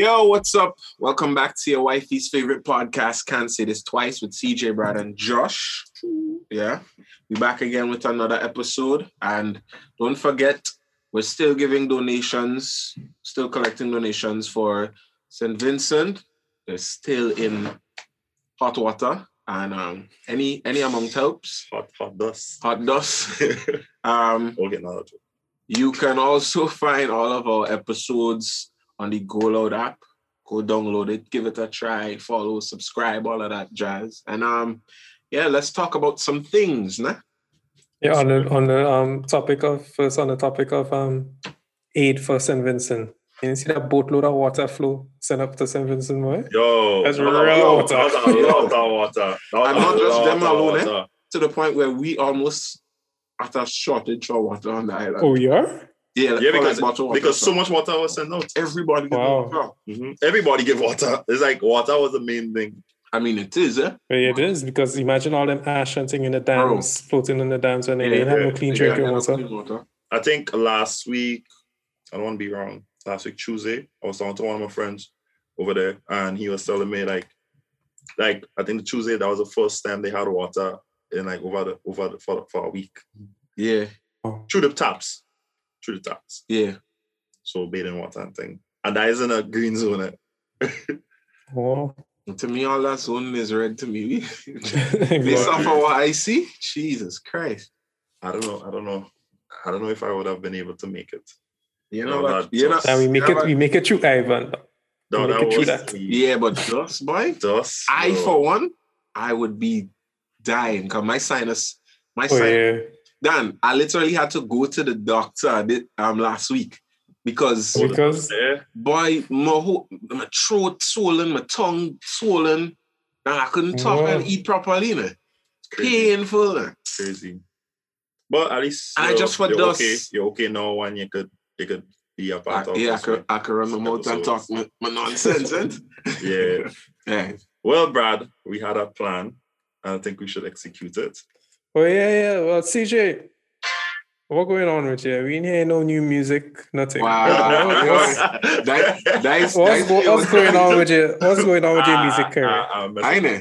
Yo, what's up? Welcome back to your wifey's favorite podcast. Can't say this twice with CJ, Brad, and Josh. Yeah, we're back again with another episode. And don't forget, we're still giving donations, still collecting donations for St. Vincent. They're still in hot water, and um, any any amount helps. Hot, hot dust. Hot dust. um, we'll get another. You can also find all of our episodes on the Go Loud app. Go download it, give it a try, follow, subscribe, all of that jazz. And um, yeah, let's talk about some things, nah? Yeah, on the on the um topic of first on the topic of um aid for St. Vincent. You see that boatload of water flow sent up to St. Vincent, boy? Yo, that's real water. That's a lot of water. And not just them alone, eh? To the point where we almost at a shortage of water on the island. Oh, yeah? Yeah, yeah, because, like because so much water was sent out. Everybody wow. water. Mm-hmm. Everybody give water. It's like water was the main thing. I mean, it is, eh? It is because imagine all them ash hunting in the dams, Bro. floating in the dams, and they yeah, didn't have no clean drinking water. Water. I think last week, I don't want to be wrong. Last week Tuesday, I was talking to one of my friends over there, and he was telling me like, like I think the Tuesday that was the first time they had water in like over the over the, for for a week. Yeah. Through the taps. Through the taps. Yeah. So bathing water and thing. And that is in a green zone. Eh? oh. To me, all that zone is red to me. Based off of what I see, Jesus Christ. I don't know. I don't know. I don't know if I would have been able to make it. You know, what? You know, we make it. We make it through Ivan. No, that was, that. Yeah, but dust, boy. Dust. I, for one, I would be dying because my sinus, my oh, sinus, yeah. Dan, I literally had to go to the doctor um last week because because boy, my whole, my throat swollen, my tongue swollen, and I couldn't talk and eat properly. You know? Painful. Crazy. But at least and I just for dust. Okay. You're okay now, and you could you could be a part I, of. Yeah, I could I could run my mouth and talk my, my nonsense. and yeah. yeah. Well, Brad, we had a plan, and I think we should execute it. Oh yeah, yeah. Well, CJ, what going on with you? We ain't hear no new music, nothing. Wow. what's, that, that is, what's, what's going on with you? What's going on with your music career? Uh, uh, I know.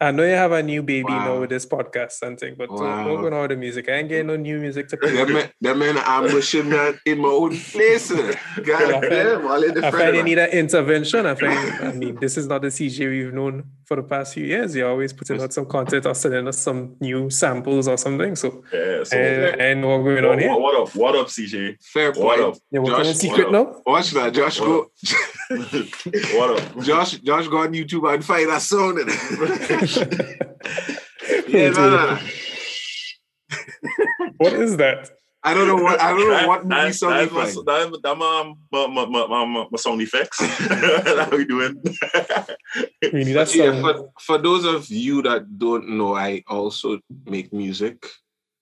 I know you have a new baby wow. now with this podcast and thing, but wow. what's going on with the music? I ain't getting no new music to play. That man, that man ambushing me in my own place. God damn, all in I find you need an intervention. I find, I mean, this is not the CJ we've known for the past few years. You're always putting out some content or sending us some new samples or something. So, yeah, so and, and what's going on here? What up? What up, CJ? Fair point. What up? Yeah, we're Josh, secret now. Watch that, Josh. What go. what up? Josh, Josh, go on YouTube and find that sound. yeah, no, no. what is that? I don't know what I don't know what movie sound that, like. That, that my, my, my, my, my sound effects. How we doing? we need that yeah, for, for those of you that don't know, I also make music.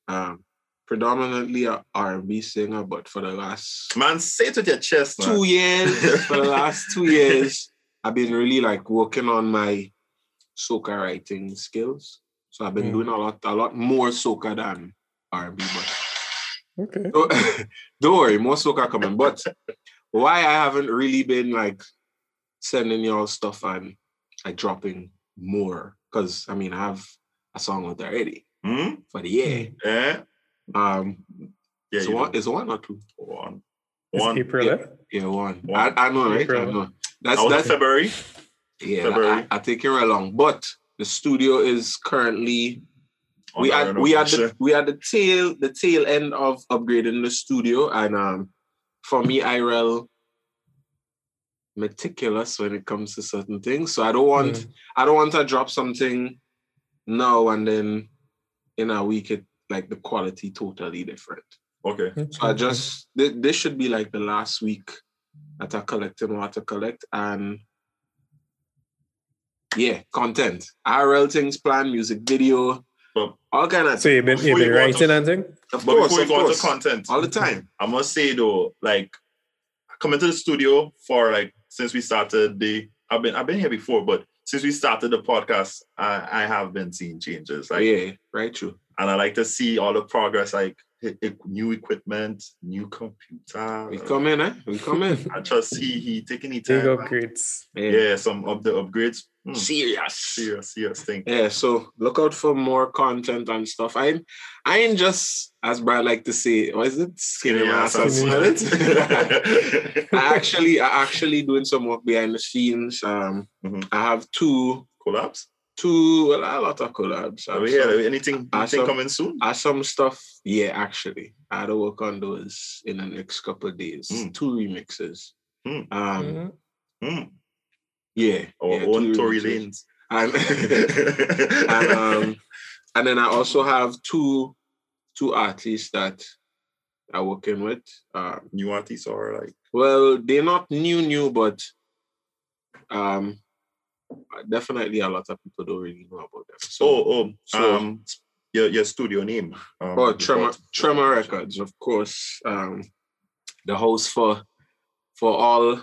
Um, predominantly a R&B singer, but for the last man, say it with your chest. Man. Two years. for the last two years, I've been really like working on my soca writing skills. So I've been mm. doing a lot, a lot more soca than R&B, but Okay. don't worry, more soca coming. But why I haven't really been like sending y'all stuff and like dropping more? Because I mean, I have a song with already mm? for the year. Yeah. Um. Yeah. It's one. It's one or two. One. One. April. Yeah, yeah one. one. I, I know, right? April. I know. That's that's February. Yeah, February. I, I take it right along. But the studio is currently we had we had the we had the tail the tail end of upgrading the studio, and um, for me, IRL meticulous when it comes to certain things. So I don't want mm. I don't want to drop something now and then in a week it like the quality totally different. Okay. So I just th- this should be like the last week that I collecting what to collect and yeah, content. IRL things plan, music video, but all kind of. So you've been, you've been writing to, anything? Of course, before of you go course. into content, all the time. I must say though, like coming to the studio for like since we started the, I've been I've been here before, but since we started the podcast, I, I have been seeing changes. Like yeah, right, true. And I like to see all the progress. Like new equipment, new computer. We come in, eh? We come in. I just see he taking it Big time. upgrades. Yeah, some of the upgrades. Hmm, Serious. serious, serious thing. Yeah, so look out for more content and stuff. I I ain't just as Brad like to say, what is it? Skinny ass and Skinny. smell it. I actually I actually doing some work behind the scenes. Um Mhm. I have two collabs. two well, a lot of collabs. I Are have we here? some- Anything, anything Awesome. coming soon? I have some stuff, yeah, actually. I had to work on those in the next couple of days. Mm. Two remixes. Mm. Um Mhm. Yeah. Our yeah, own Tory. Lanes. and and um and then I also have two two artists that I'm working with. Um, New artists or like well, they're not new new, but um definitely a lot of people don't really know about them. So oh oh so- um your your studio name. Um, oh Tremor Tremor Records, of course. Um the house for for all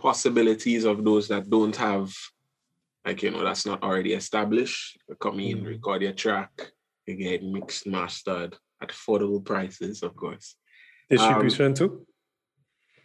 possibilities of those that don't have like you know that's not already established. You come in, Mhm. record your track, you get mixed, mastered at affordable prices, of course. Distribution too.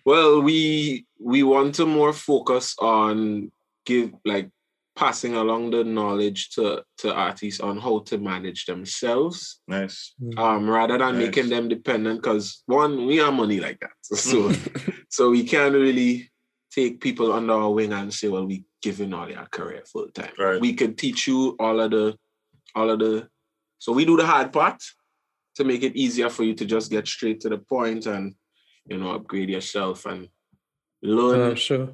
Well, we we want to more focus on give like passing along the knowledge to to artists on how to manage themselves Nice. um rather than Nice. making them dependent because one we have money like that so so we can't really take people under our wing and say well we giving all your career full time Right. we can teach you all of the all of the so we do the hard part to make it easier for you to just get straight to the point and you know upgrade yourself and And learn, I'm sure.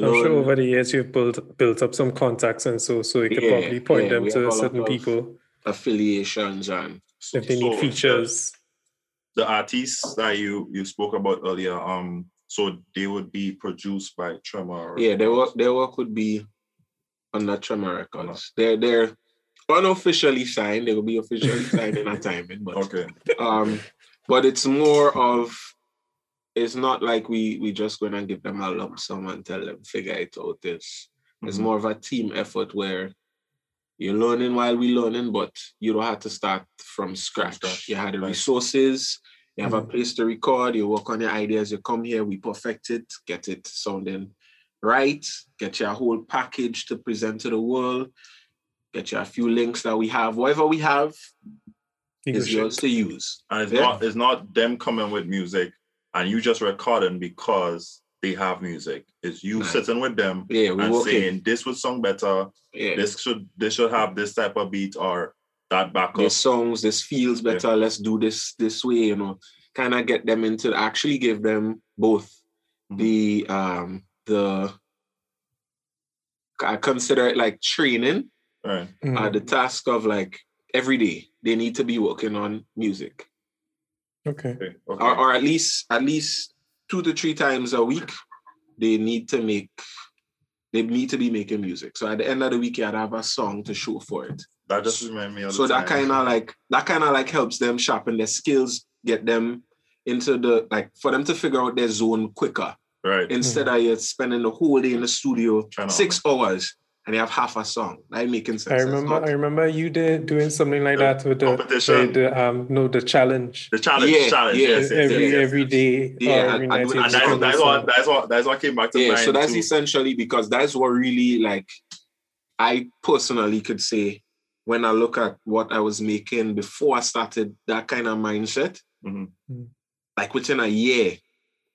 I'm learn sure over the years you've built built up some contacts and so so you could Yeah, probably point yeah, them we have a to certain people affiliations and if they need So, features. The, the artists that you you spoke about earlier, um, so they would be produced by Tremor. Yeah, their work their work would be under Tremor Records. They're they're unofficially signed. They will be officially signed in a timing, but Okay. um, but it's more of it's not like we we just going to give them a lump sum and tell them figure it out. It's it's Mhm. more of a team effort where you're learning while we're learning, but you don't have to start from scratch. scratch. You had the Nice. resources, you have a Mhm. place to record, you work on your ideas, you come here, we perfect it, get it sounding right, get your whole package to present to the world, get you a few links that we have. Whatever we have You is yours to use. And it's Yeah. not it's not them coming with music and you just recording because they have music. It's you Nah. sitting with them Yeah, we and work saying in. this would song better. Yeah. This should this should have this type of beat or that back up. this songs, this feels better. Let's do this this way, you know, kind of get them into actually give them both Mhm. the um the I consider it like training, Right. uh, Mhm. the task of like every day they need to be working on music. Okay. Okay. okay. Or, or at least at least two to three times a week, they need to make they need to be making music. So at the end of the week, you have a song to show for it. That just reminds me of so the that kind of like that kind of like helps them sharpen their skills get them into the like for them to figure out their zone quicker right. instead of you spending the whole day in the studio Trying to- six hours and you have half a song that making sense I remember not- I remember you did doing something like The that with the, competition. the, the um no the challenge. The challenge, Yeah, challenge, yeah, yes, yes, every yes, yes. every day Yeah, every I night. and that's, a that's what that's what that's what came back to yeah mind so that's too. essentially because that's what really like i personally could say when i look at what i was making before i started that kind of mindset Mhm. Mm. like within a year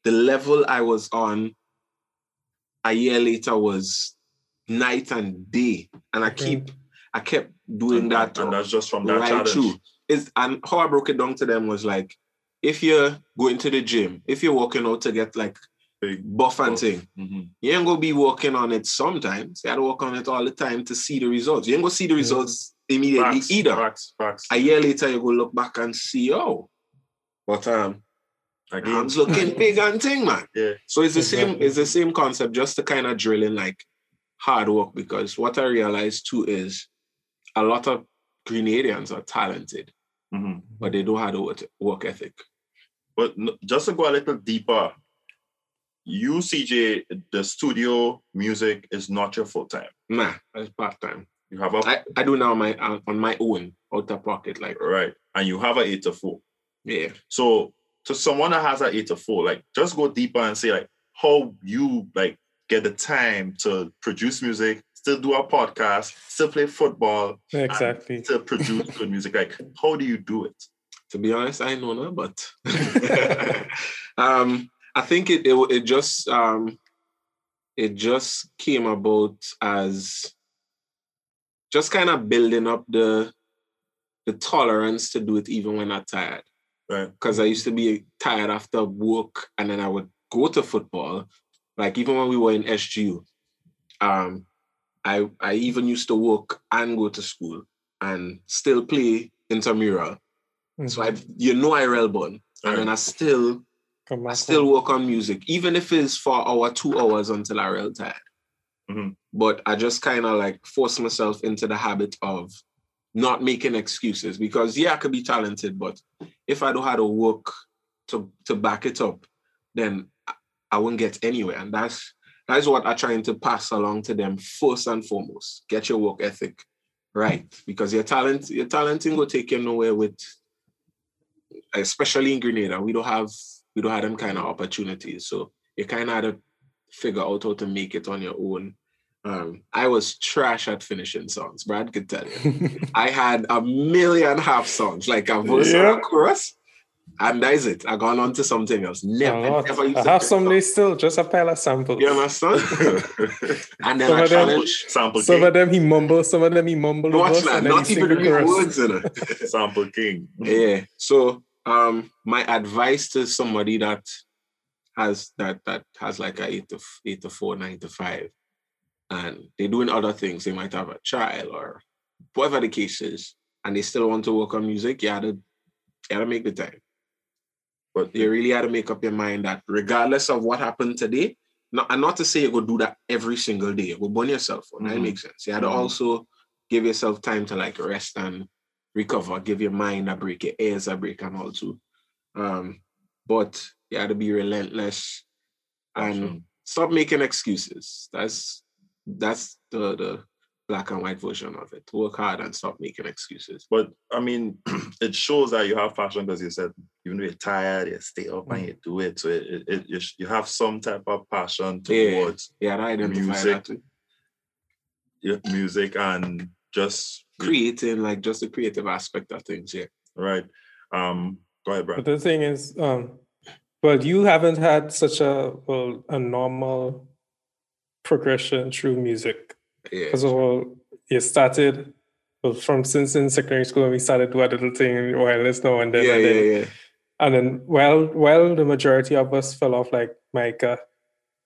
the level i was on a year later was night and day and i Okay. keep i kept doing and, that and that's just from that right challenge. through is and how i broke it down to them was like if you're going to the gym if you're working out to get like buff and thing Mhm. you ain't gonna be working on it sometimes. You gotta work on it all the time to see the results. You ain't gonna see the results immediately Facts, either. Facts, facts. A year later, you go look back and see, oh, but um, Again, hands looking big and thing, man. Yeah. So it's the same, it's the same concept, just to kind of drill in like hard work. Because what I realized too is a lot of Grenadians are talented, Mhm. but they don't have the work- work ethic. But just to go a little deeper, you CJ, the studio music is not your full time. Nah, it's part time. You have a I, I do now my on on my own out of pocket, like right, and you have a eight to four. Yeah. So to someone that has that eight to four, like just go deeper and say like how you like get the time to produce music, still do a podcast, still play football, Exactly. to produce good music. Like how do you do it? To be honest, I know no, but um, I think it, it it just um, it just came about as just kind of building up the the tolerance to do it even when I'm tired. Right. Because I used to be tired after work and then I would go to football. Like even when we were in SGU, um, I I even used to work and go to school and still play intramural. So I you know I rail bun. And then I still I still work on music, even if it's for hour, two hours until I real tired. Mhm. But I just kind of like force myself into the habit of not making excuses because yeah, I could be talented, but if I don't have to work to to back it up, then I- won't get anywhere. And that's that's what I'm trying to pass along to them first and foremost. Get your work ethic right. Because your talent, your talent will take you nowhere with especially in Grenada, we don't have we don't have them kind of opportunities. So you kind of figure out how to make it on your own. Um, I was trash at finishing songs. Brad could tell you. I had a million half songs, like a verse and Yeah. a chorus, and that is it. I gone on to something else. Never, A never used I have finish some songs. days still, just a pile of samples. You understand? and then Some I of them- Sample Some King. of them he mumble, some of them he mumble. Watch that, and not even the the real chorus. words in it. Sample King. Yeah. So um my advice to somebody that has that that has like a eight to eight to four, nine to five, and they're doing other things. They might have a child or whatever the case is, and they still want to work on music, you gotta you gotta make the time. But You really gotta make up your mind that regardless of what happened today, not and not to say you go do that every single day, you go burn yourself. on That Mhm. makes sense. You gotta Mhm. also give yourself time to like rest and recover, give your mind a break, your ears a break, and all too. Um, but you gotta be relentless and Awesome. stop making excuses. That's that's the the black and white version of it. Work hard and stop making excuses. But I mean, it shows that you have passion because you said even though you're tired, you stay up and you do it. So it, it, it you, sh- you have some type of passion towards Yeah, I identify Music. that too. music and just Creating like just the creative aspect of things. Yeah. right. Um, go ahead, But the thing is, um, well, you haven't had such a well a normal progression through music. Yeah. Because well, you started well from since in secondary school we started doing a little thing in wireless now and then, yeah, and, then yeah, yeah. and then well, well, the majority of us fell off like Micah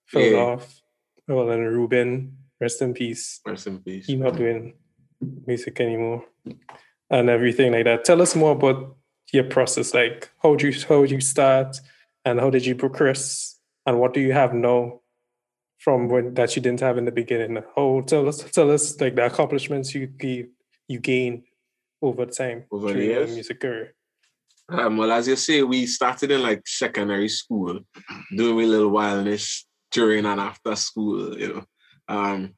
fell Yeah. off. Well, and Ruben, rest in peace. Rest in peace. He's not doing music anymore and everything like that. Tell us more about your process. Like how did you how did you start and how did you progress and what do you have now from when that you didn't have in the beginning? oh tell us tell us like the accomplishments you gave you gain over time Over the years? music career. Um, well, as you say, we started in like secondary school, doing a little wildness during and after school, you know. Um,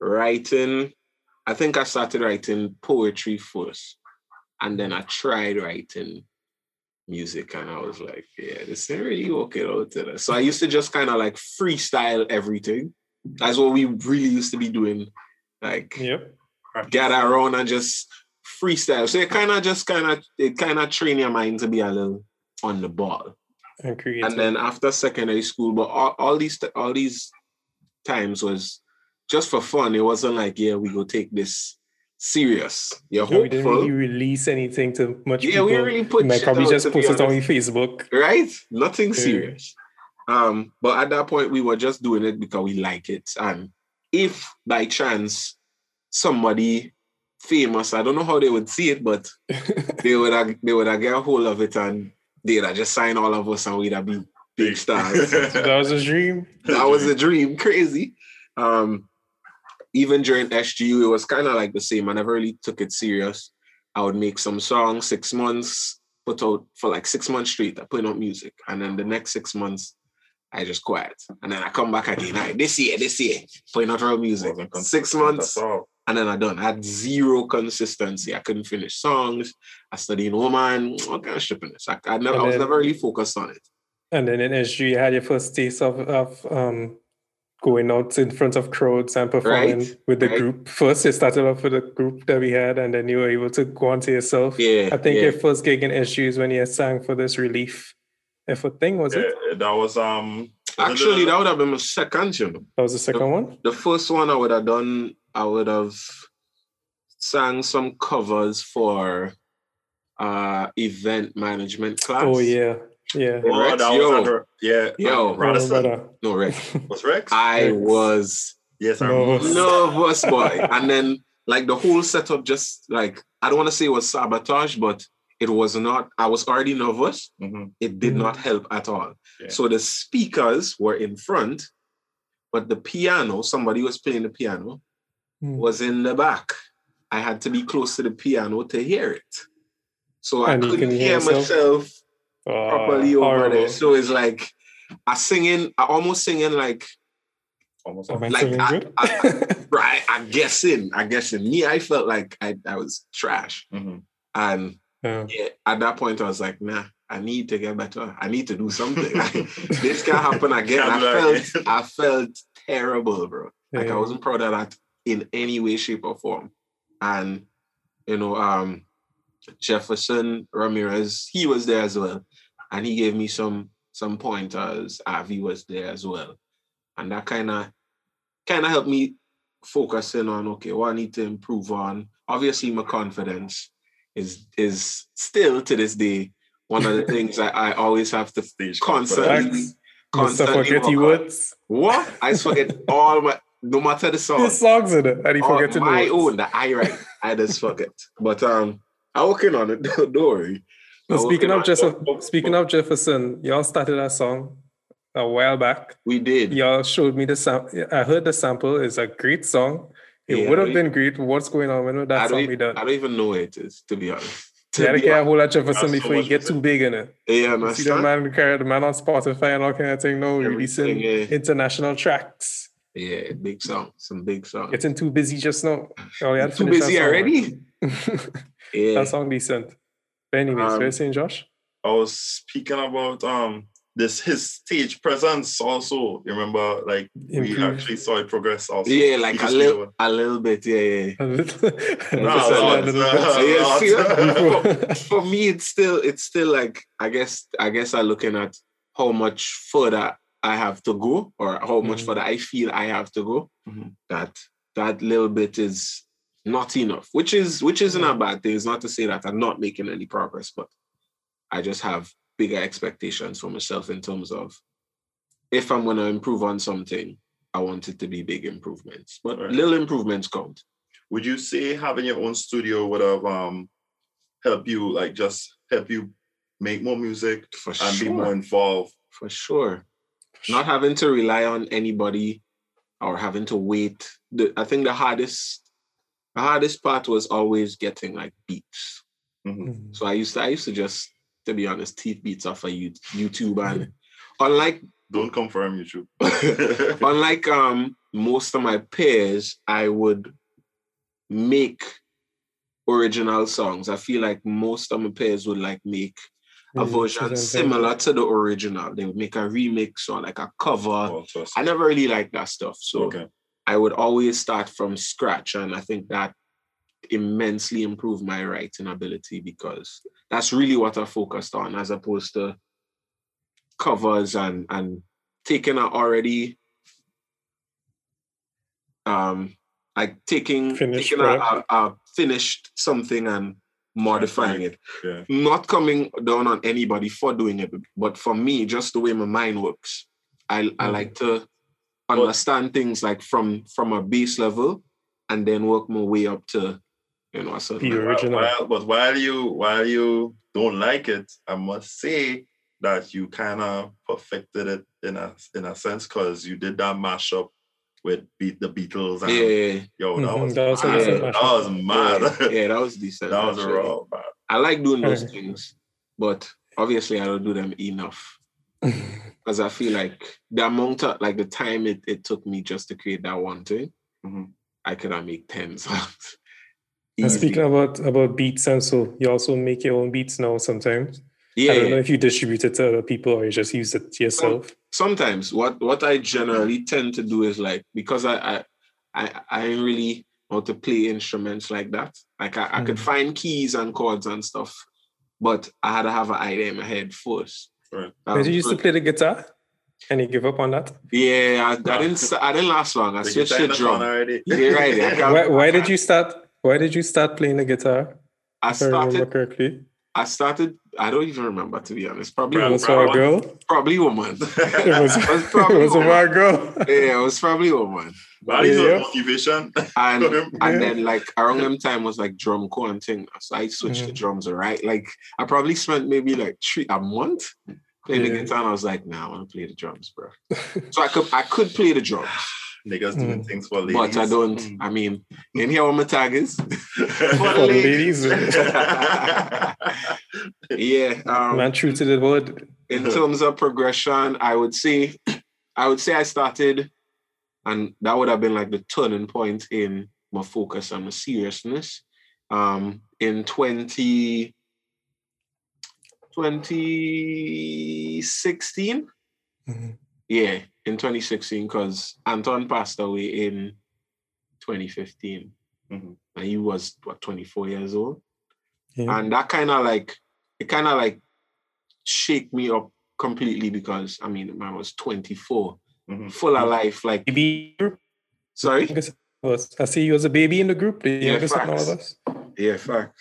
writing, I think I started writing poetry first, and then I tried writing music, and I was like, yeah, this ain't really working out. today. So I used to just kind of like freestyle everything. That's what we really used to be doing. Like, Yep. gather around and just freestyle. So it kind of just kind of it kind of train your mind to be a little on the ball. And. And then after secondary school, but all, all these all these times was just for fun. It wasn't like yeah, we go take this serious. You're So we didn't really release anything to much Yeah, people. we really put You might shit probably just to be post it on Facebook. right? Nothing Yeah. serious. Um, but at that point, we were just doing it because we like it. And if by chance somebody famous, I don't know how they would see it, but they would have they would have get a hold of it and they'd have just sign all of us and we'd have be big stars. that was a dream. that was a dream, crazy. Um, even during SGU, it was kind of like the same. I never really took it serious. I would make some songs, six months, put out for like six months straight, I put out music. And then the next six months, I just quiet. And then I come back again. All right, this year, this year, putting out real music. Six months, and then I done. I had zero consistency. I couldn't finish songs. I studied woman. What kind of this? I, I, never, I was never really focused on it. And then in SG, you had your first taste of, of um, going out in front of crowds and performing Right, with the right. group. First, you started off with a group that we had, and then you were able to go on to yourself. Yeah, I think yeah. your first gig in SG is when you sang for this relief effort thing, was it? Yeah, that was um. Actually, that would have been my second, you know. That was the second one? The first one I would have done, I would have sang some covers for uh event management class. Oh, yeah. Yeah. Oh, Rex, that was yo. under, yeah. Yo. Radisson. Brother. No, Rex. Was Rex? I Rex. was yes, I No. remember. nervous boy. And then like the whole setup just like I don't want to say it was sabotage, but it was not. I was already nervous. Mhm. It did Mhm. not help at all. Yeah. So the speakers were in front, but the piano, somebody was playing the piano, Mm. was in the back. I had to be close to the piano to hear it. So I And you couldn't can hear hear yourself? myself Oh, properly over horrible. there. So it's like I singing, I almost singing like Almost. Am I Like, singing I- good? right. I guessing. I guessing. Me, I felt like I, I was trash. Mhm. And Yeah. yeah, at that point I was like, nah, I need to get better. I need to do something. this can't happen again. I Can't do felt. I felt terrible, bro. Like Yeah. I wasn't proud of that in any way, shape, or form. And you know, um Jefferson Ramirez, he was there as well. And he gave me some some pointers. Avi was there as well. And that kind of kind of helped me focus in on okay, what I need to improve on. Obviously, my confidence is is still to this day one of the things I, I always have to Stage constantly confidence. Mr. constantly Forgetty work. Words. What? I just forget all my no matter the song. His songs in it, and he all forget to know my it. own that I write. I just forget. But um I'm working on it. Don't worry. But I'm speaking of. Jeff, speaking of Jefferson, y'all started that song a while back. we did. Y'all showed me the sample. I heard the sample is a great song. It Yeah, would have been great. What's going on when would that song be done? I don't even know where it is, to be honest. To You gotta be get a whole lot of Jefferson so before you get too big in it. Yeah, You see the man carry the man on Spotify and all kind of thing Everything, releasing yeah. international tracks. Yeah, big song. Some big song. Getting too busy just now. Oh, yeah, Too busy already? Yeah. that song decent. But anyways, Um, what you saying, Josh? I was speaking about um this his stage presence also. You remember, like we actually saw it progress also. Yeah, like You a little, a little bit. Yeah, yeah. A little, No, a no, little no, bit. no. Yeah, see, Before- for me, it's still, it's still like I guess, I guess I'm looking at how much further I have to go, or how much Mhm. further I feel I have to go. Mhm. That that little bit is not enough, which is which isn't a bad thing. It's not to say that I'm not making any progress, but I just have bigger expectations for myself in terms of if I'm going to improve on something, I want it to be big improvements, but Right. little improvements count. Would you say having your own studio would have um help you like just help you make more music For and be more involved? For sure. Not having to rely on anybody or having to wait. The, I think the hardest the hardest part was always getting like beats. Mhm. So I used to I used to just to be honest, teeth beats off of YouTube and unlike Don't confirm YouTube. unlike um most of my peers, I would make original songs. I feel like most of my peers would like make a version similar to the original. They would make a remix or like a cover. Oh, I never really liked that stuff. So okay. I would always start from scratch. And I think that immensely improved my writing ability because that's really what I focused on as opposed to covers and and taking a already um like taking Finished taking a, a, a finished something and modifying it Yeah. not coming down on anybody for doing it, but for me, just the way my mind works, I, I Mhm. like to understand things like from from a base level and then work my way up to you know a certain The level. original. While, but while you while you don't like it, I must say that you kind of perfected it in a in a sense because you did that mashup with beat the Beatles and yeah, yo that Mhm, was that was mad. decent that was mad. yeah, yeah, that was decent. that was a actually. raw man. I like doing those things, but obviously I don't do them enough because I feel like the amount of like the time it, it took me just to create that one thing Mhm. I could have make ten songs. And Easy. speaking about about beats and so you also make your own beats now sometimes. yeah, I don't know if you distribute it to other people or you just use it yourself. sometimes what what I generally tend to do is like because I I I, I ain't really know how to play instruments like that. Like I, I could Mhm. find keys and chords and stuff, but I had to have an idea in my head first. Right. Um, Did you used to play the guitar? And you give up on that? Yeah, I, I didn't. I didn't last long. I The switched to in drum. already. You're right. Why, why did you start? Why did you start playing the guitar? I If I remember started. correctly. I started. I don't even remember to be honest. Probably Brown- It was for a girl. probably woman. It was, It was it probably was a woman. girl. Yeah, it was probably woman. That is Yeah. a motivation. And Yeah. and then like around them time was like drum corps and thing. So I switched to Mhm. drums, right? Like I probably spent maybe like three a month playing the guitar, and I was like, nah, I want to play the drums, bro. so I could I could play the drums, Niggas doing Mm. things for ladies. but I don't. Mm. I mean, in here what my tag is. For the ladies. yeah. Um, Man, true to the word. in terms of progression, I would say, I would say I started, and that would have been like the turning point in my focus and my seriousness. Um, in 20, 2016, Mhm. yeah, in 2016, because Anton passed away in 2015, Mhm. and he was what 24 years old Yeah. and that kind of like it kind of like shake me up completely because I mean I was 24, Mhm. full of life. Like Baby group. sorry, youngest of us. I see you as a baby in the group, the Yeah, youngest of all of us. yeah, fact.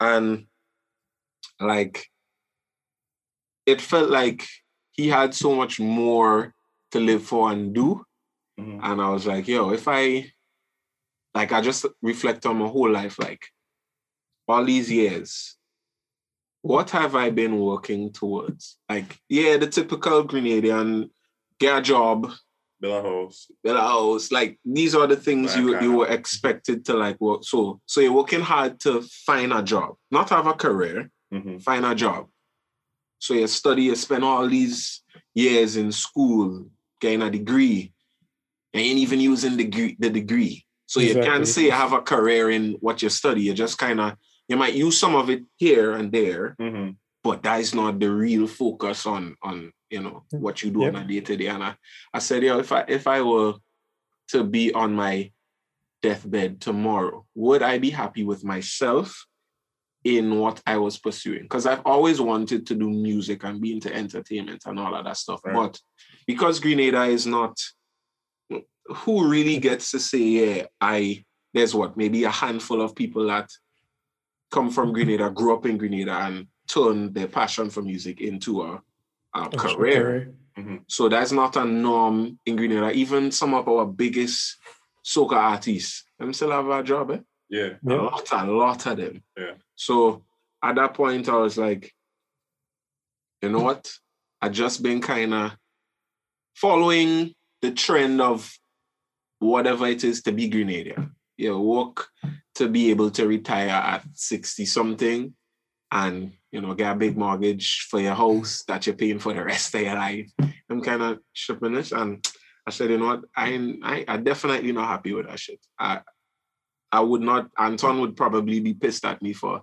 And like it felt like he had so much more to live for and do. Mhm. And I was like, yo, if I like I just reflect on my whole life, like all these years, what have I been working towards? Like, yeah, the typical Grenadian, get a job, Build a house. build a house. Like these are the things you, Like, you uh, were expected to like work. So so you're working hard to find a job, not have a career, Mhm. find a job. So you study, you spend all these years in school, getting a degree, and ain't even using the degree, the degree. So you Exactly. can't say you have a career in what you study. You just kind of you might use some of it here and there, Mhm. but that is not the real focus on on you know what you do on a day to day. And I, I said, yo, if I if I were to be on my deathbed tomorrow, would I be happy with myself in what I was pursuing? Because I've always wanted to do music and be into entertainment and all of that stuff. Right. But because Grenada is not who really gets to say, yeah, I there's what, maybe a handful of people that come from Grenada, grew up in Grenada, and turn their passion for music into a, a Actual career. Mm-hmm. So that's not a norm in Grenada. Even some of our biggest soca artists, them still have a job, eh? Yeah. A lot, a lot of them. Yeah. So at that point, I was like, you know what? I just been kind of following the trend of whatever it is to be Grenadian. You work to be able to retire at 60 something and you know get a big mortgage for your house that you're paying for the rest of your life. I'm kind of shipping this and I said, you know what, I I I definitely not happy with that shit. I I would not Anton would probably be pissed at me for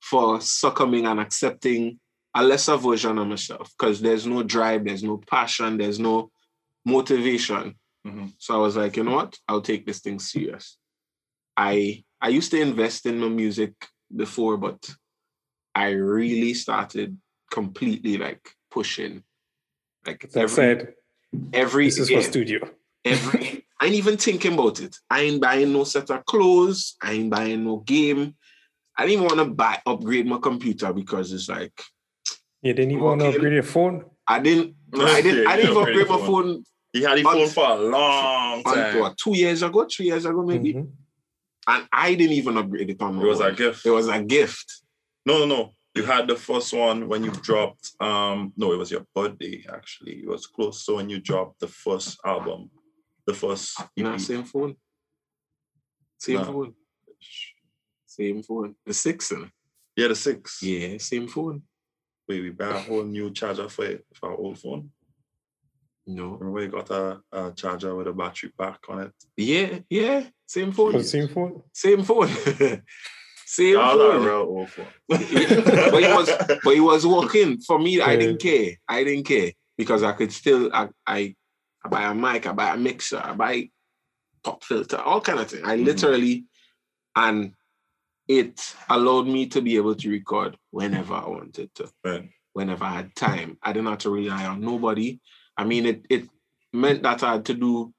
for succumbing and accepting a lesser version of myself because there's no drive, there's no passion, there's no motivation. Mhm. So I was like, you know what? I'll take this thing serious. I I used to invest in my music before, but I really started completely like pushing. Like That every, said, every this is yeah, for studio. every I ain't even thinking about it. I ain't buying no set of clothes. I ain't buying no game. I didn't even want to buy upgrade my computer because it's like You didn't even want to Okay. upgrade your phone. I didn't I didn't I didn't even Upgrade upgrade my phone. phone He had his But- phone for a long on time. what, two years ago, three years ago maybe. Mhm. And I didn't even upgrade it on my phone. It was own. a gift. It was a gift. No, no, no. You had the first one when you dropped. Um, no, it was your birthday. Actually, it was close. So when you dropped the first album, the first EP, Nah, same phone. Same Nah. phone. Same phone. The six, yeah, the six. yeah, same phone. Wait, we buy a whole new charger for it for our old phone. No. Remember you got a, a charger with a battery pack on it? Yeah, yeah. Same phone. Was it same phone? Same phone. Same Y'all are phone. real old phone. but he was but he was working. For me, I didn't care. I didn't care because I could still I I, I buy a mic, I buy a mixer, I buy pop filter, all kind of thing. I Mhm. literally and it allowed me to be able to record whenever I wanted to, Right. whenever I had time. I didn't have to rely on nobody. I mean, it it meant that I had to do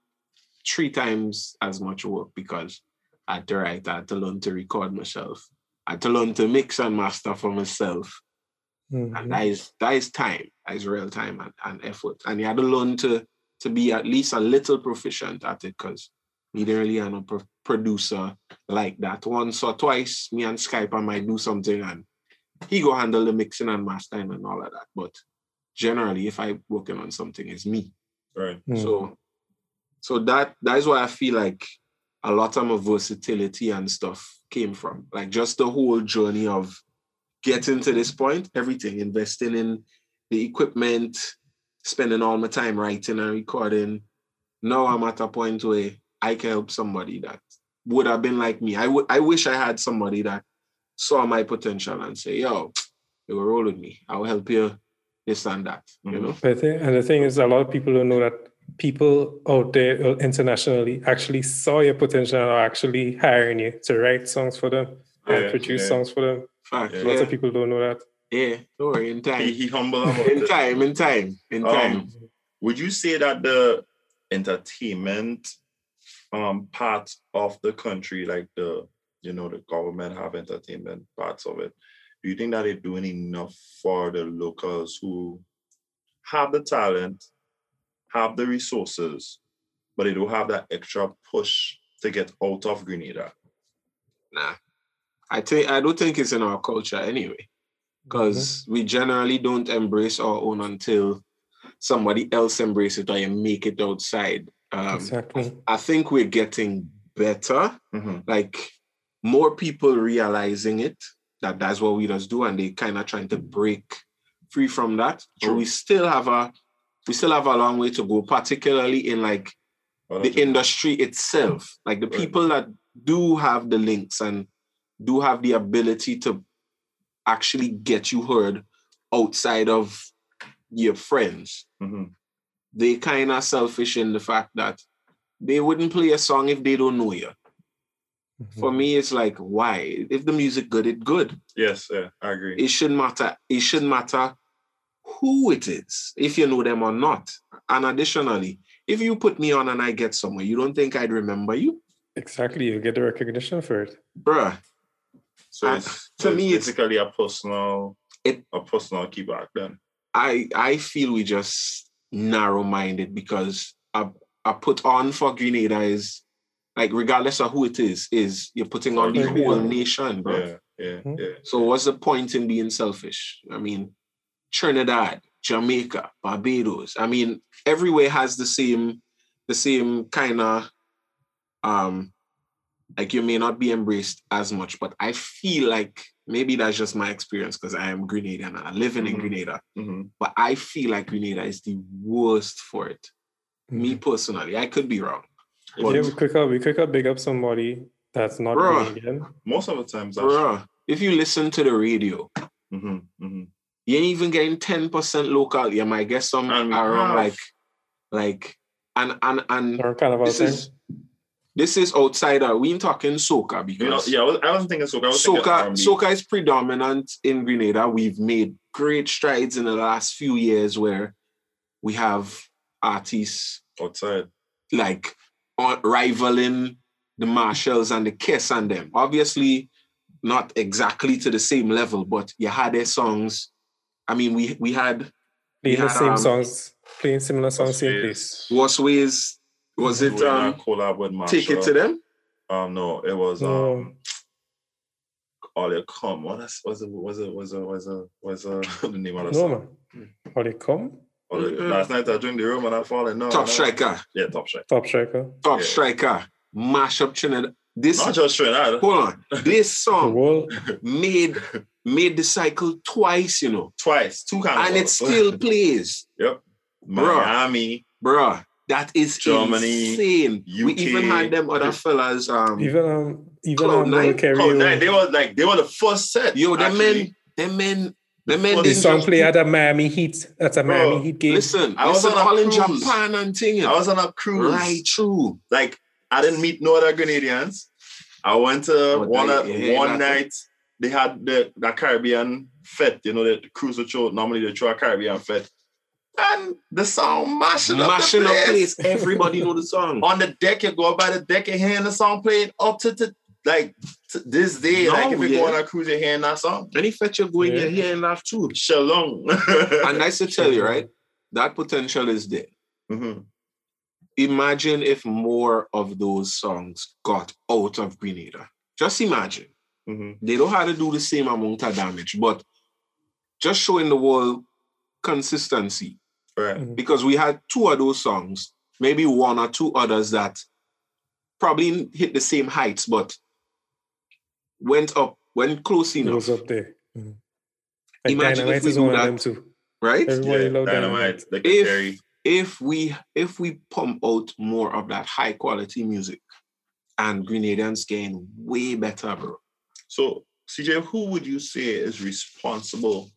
three times as much work because I had to write, I had to learn to record myself. I had to learn to mix and master for myself. Mhm. And that is that is time. That is real time and, and effort. And you had to learn to to be at least a little proficient at it because me didn't really have a pro- producer like that. Once or twice, me and Skype I might do something and he go handle the mixing and mastering and all of that. But generally, if I working on something, it's me. Right. Mhm. So, so that that is why I feel like a lot of my versatility and stuff came from. Like just the whole journey of getting to this point, everything, investing in the equipment, spending all my time writing and recording. Now I'm at a point where I can help somebody that would have been like me. I would I wish I had somebody that saw my potential and say, yo, you will roll with me. I'll help you this and that. You Mhm. know? But and the thing is, a lot of people don't know that people out there uh, internationally actually saw your potential and are actually hiring you to write songs for them and produce yeah. songs for them. Fact, Yeah. Lots of people don't know that. Yeah, don't worry, in time. he humble In time, in time, in time. Um, would you say that the entertainment um part of the country, like the you know the government have entertainment parts of it, do you think that they're doing enough for the locals who have the talent, have the resources, but they don't have that extra push to get out of Grenada? nah. I think I don't think it's in our culture anyway. Because we generally don't embrace our own until somebody else embraces it or you make it outside. Um, exactly. I think we're getting better. Mhm. Like more people realizing it that that's what we just do, and they kind of trying to break free from that. But we still have a we still have a long way to go, particularly in like the industry itself, like the Right. people that do have the links and do have the ability to actually get you heard outside of your friends, Mhm. They kind of selfish in the fact that they wouldn't play a song if they don't know you. For Mhm. me, it's like, why? If the music good, it good. Yes, yeah, I agree. It shouldn't matter. It shouldn't matter who it is, if you know them or not. And additionally, if you put me on and I get somewhere, you don't think I'd remember you? Exactly. You get the recognition for it. Bruh, So it's, to it's me, it's- basically a personal, It- a personal keyback then. I I feel we just narrow minded because a, a put on for Grenada is like regardless of who it is, is you're putting on the whole nation, bro. Yeah, yeah, Hmm. yeah. So what's the point in being selfish? I mean, Trinidad, Jamaica, Barbados. I mean, everywhere has the same, the same kind of um like you may not be embraced as much, but I feel like maybe that's just my experience because I am Grenadian and I live in Mhm. Grenada. hmm But I feel like Grenada is the worst for it. Me Mhm. personally, I could be wrong. yeah, we quick up, we quick up big up somebody that's not Bruh. Canadian. Most of the times, Bruh, if you listen to the radio, hmm hmm you ain't even getting 10% local. You might get some around have- like like and and and Or kind of this outside. is this is outsider. We ain't talking soca You know, because yeah, I, was, I wasn't thinking soca. I was soca R&B. soca is predominant in Grenada. We've made great strides in the last few years where we have artists outside. like on, rivaling the Machels and the Kes and them. Obviously, not exactly to the same level, but you had their songs. I mean, we we had Playing the had, same um, songs, playing similar songs, same Yes. place. was ways. Was it We had a um collab with Machel. take it to them? Um, no, it was No. um. All come. What is, was it? Was it? Was it? Was it? Was it? the name of the No, song? man. Or they come? All Mm-mm. Last night I joined the room and I fallen. No, Top no. striker, Yeah, top striker. Top striker. top Yeah. striker, mash up Trinidad. This Not just Trinidad. hold on, this song made made the cycle twice, you know, Twice, two carnivals. and it still plays. Yep. Miami, bruh. That is Germany, insane. We even had them other fellas. Um, Even um, even Cloud um, Nine? Lil Kerry, Oh, um, they were like they were the first set. yo, them men, them men, them men. the song just play at a Miami Heat. That's a Bro, Miami Heat game. Listen, I was listen, on a cruise. Japan and thing. I was on a cruise. right true. Like I didn't meet no other Grenadians. I went to But one that- yeah, one that's it. night. They had the, the Caribbean fete. You know the cruise would show normally they show a Caribbean fete, and the song mashing, Mashing up up the place. place. Everybody know the song. On the deck, you go by the deck and hearing the song playing up to, to like to this day. No, like if you yeah. go on a cruise, you're hearing that song. Any fetch you going, Yeah. you're hearing laugh too. Shalom. And nice to tell you, right? That potential is there. Mhm. Imagine if more of those songs got out of Grenada. Just imagine. Mhm. They don't have to do the same amount of damage, but just showing the world consistency. Right. Because we had two of those songs, maybe one or two others that probably hit the same heights, but went up, went close It enough. was up there. Mhm. Like Imagine if we is do one that. of them too. Right? Everybody Yeah, love dynamite. Dynamite. Like If- if we if we pump out more of that high quality music and Grenadians getting way better, bro. So, CJ, who would you say is responsible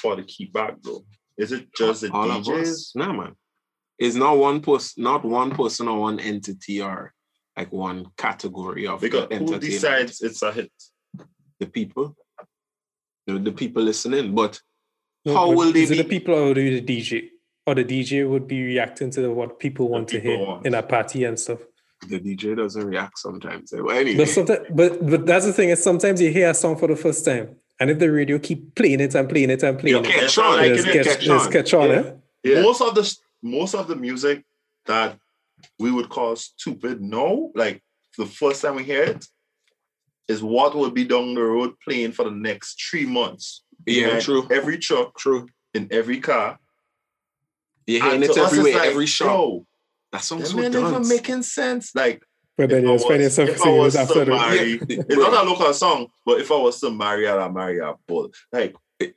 for the kickback, though? Is it just the All DJs? us. Nah, man. It's not one person, not one person or one entity or like one category of the Because who decides it's a hit? the people, the, the people listening. But No, How but will they is it be- the people or the DJ? Or the DJ would be reacting to what people want to people hear want. in a party and stuff. the DJ doesn't react sometimes. Eh? But anyway, But, sometimes, but but that's the thing is sometimes you hear a song for the first time, and if the radio keep playing it and playing it and playing you it, catch Yeah, on. like it's it, catch, catch it's on. catch on, Yeah. eh? Yeah. Most of the most of the music that we would call stupid, no, like the first time we hear it, is what will be down the road playing for the next three months. Yeah, And true. Every truck, True. in every car. You're hearing And it it's everywhere, like, every show. Yo, that song that so man dance. even making sense. Like But then you're spending some if I was after somebody- Yeah, it's not a local song, but if I was to marry her, I marry a bull. Like,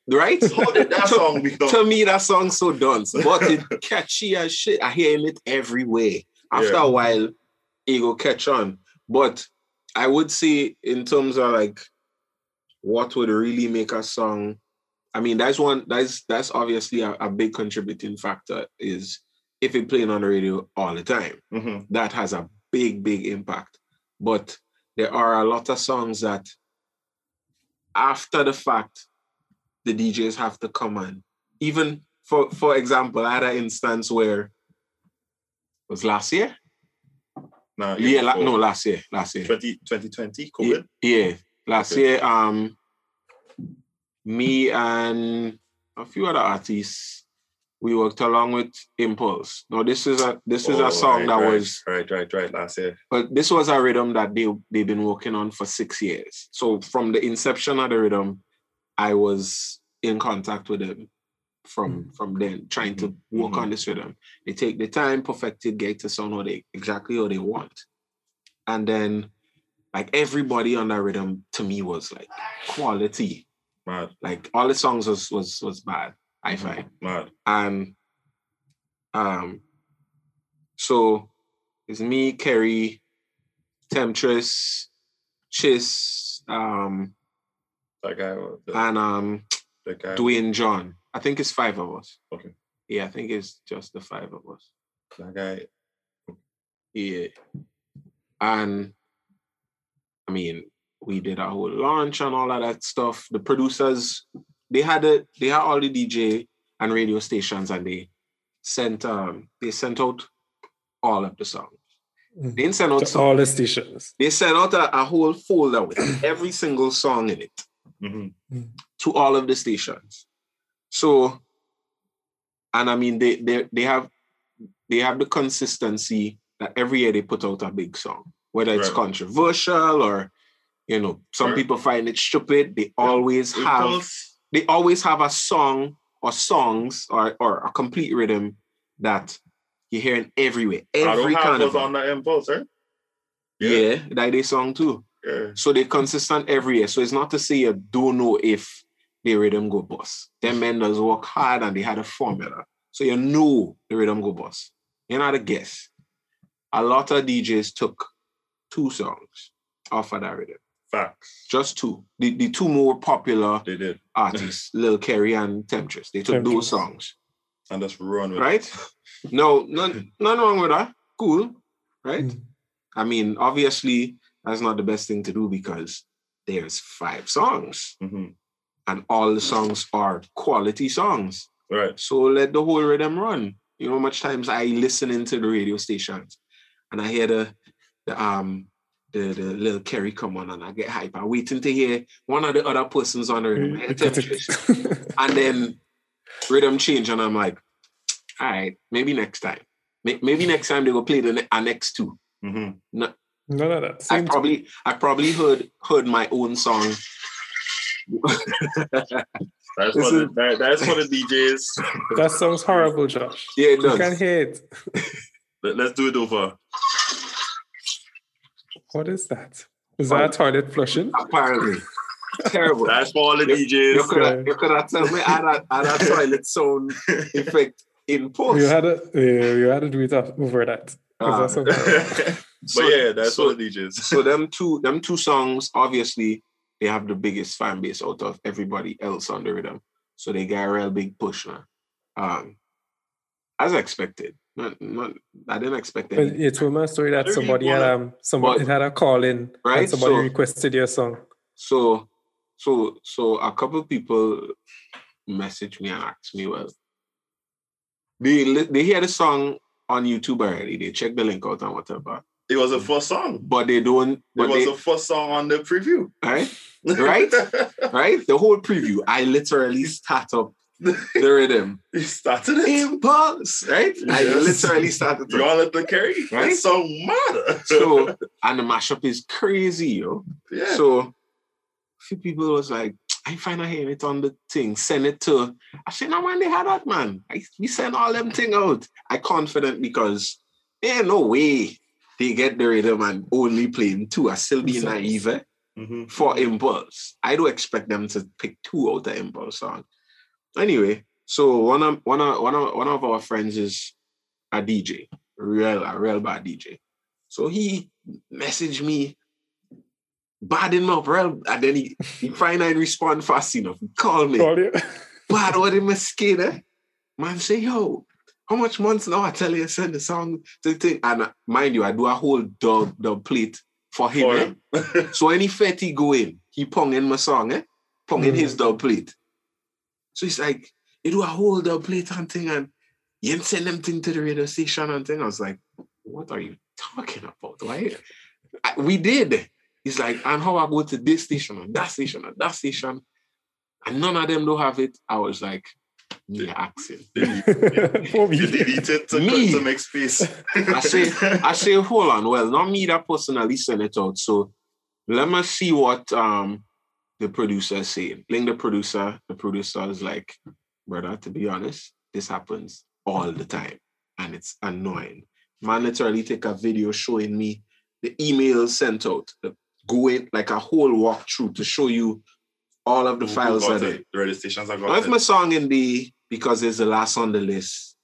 right? how did that song become? to me, that song's so dance, but it catchy as shit. I hearing it everywhere. After Yeah. a while, it will catch on. But I would say, in terms of like what would really make a song, I mean, that's one. That's that's obviously a, a big contributing factor. Is if it playing on the radio all the time, Mhm. that has a big, big impact. But there are a lot of songs that, after the fact, the DJs have to come on. Even for for example, I had an instance where was last year. Nah, Yeah, la- no, last year, last year. 20, 2020, Yeah, COVID. yeah, last Okay. year. Um, me and a few other artists, we worked along with Impulse. Now, this is a this is Oh, a song right, that right, was right, right, right. Last year. but this was a rhythm that they they've been working on for six years. So from the inception of the rhythm, I was in contact with them from mm. from then, trying to mm-hmm. work on mm-hmm. this rhythm. They take the time, perfect it, get to sound how they exactly how they want, and then like everybody on that rhythm to me was like quality. Mad, Like all the songs was was was bad. I find mad. and um so it's me kerry temptress chiss um That guy, the, and um the guy. dwayne john i think it's five of us Okay. yeah i think it's just the five of us That guy. yeah and i mean we did our whole launch and all of that stuff the producers they had it they had all the dj and radio stations and they sent um they sent out all of the songs Mhm. they didn't send out to all the stations. they sent out a, a whole folder with every single song in it Mhm. to all of the stations. So, and I mean, they they they have they have the consistency that every year they put out a big song, whether it's Right. controversial or you know some Right. people find it stupid. They always have Impulse, they always have a song or songs or or a complete rhythm that you're hearing everywhere, I don't every have kind those of on the impulse, right? yeah, that they song too. Yeah. So they're consistent every year. So it's not to say you don't know if the rhythm go boss. Them men does work hard and they had a formula. So you know the rhythm go boss. you're not a guess. A lot of DJs took two songs off of that rhythm. Facts. Just two. The, the two more popular They did. artists, Lil Kerry and Temptress. They took Temptress. those songs, And just run with it. right? No, none, nothing wrong with that. Cool, right? Mm. I mean, obviously, that's not the best thing to do because there's five songs Mhm. and all the songs are quality songs. Right. So let the whole rhythm run. You know, how much times I listen into the radio stations and I hear the the um the, the little Kerry come on and I get hype. I'm waiting to hear one of the other persons on the rhythm. I hear and then rhythm change and I'm like, all right, maybe next time. Maybe next time they will play the ne- next two. Mhm. None of that. I Same probably I probably heard heard my own song. That's This for the, that, that's for the DJs. that sounds horrible, Josh. Yeah, it does. You can hear it. Let, us do it over. What is that? Is that a toilet flushing? Apparently. Terrible. That's for all the DJs. You DJs. could have you could have tell me add that add that toilet sound effect in post. You had to, yeah, you had to do it off- over that. 'Cause Ah. that sounds horrible. but yeah, that's so, for the DJs. so them two them two songs obviously they have the biggest fan base out of everybody else on the rhythm so they got a real big push now um as expected not, not i didn't expect But anything it's a story that somebody had um somebody But- had a call in Right, and somebody so- requested your song. so so so a couple people messaged me and asked me well they li- they hear the song on youtube already they check the link out and whatever It was the first song. but they don't It was they, the first song on the preview. right Right? right the whole preview i literally start up the rhythm you started it. impulse, right? I literally started You to. all let the carry. Right? Song matter. So, and the mashup is crazy, yo. yeah. So, a few people was like, I find I hear it on the thing, send it to. I said, no, man, they had that, man. I, we send all them thing out. I confident because ain't no way they get the rhythm and only playing two. I still be naive eh, Mhm. for Impulse. I do expect them to pick two out of Impulse song. Anyway, so one of one of one of one of our friends is a DJ, real a real bad DJ. So he messaged me, bad him up, real, and then he he finally respond fast enough. He called me, Call you. bad what him a skater. Man say, yo, how much months now? I tell you, send the song to the thing. And uh, mind you, I do a whole dub dub plate for him. For eh? him. So any fete he go in, he pong in my song, eh? Pong in Mhm. his dub plate. So it's like, you do a whole dub plate and thing, and you ain't send them thing to the radio station and thing. I was like, what are you talking about? Why? I- we did. He's like, and how I go to this station and that station and that station, and none of them don't have it. I was like, me asking. For me. You delete it to, Me. to make space. I say, I say, hold on. Well, not me that personally sent it out. So let me see what um the producer is saying. Link the producer. The producer is like, brother, to be honest, this happens all the time. And it's annoying. Man literally take a video showing me the emails sent out, the going like a whole walkthrough to show you all of the Who- who files got are there. it? The radio stations are Now, got if it. my song in the because it's the last on the list,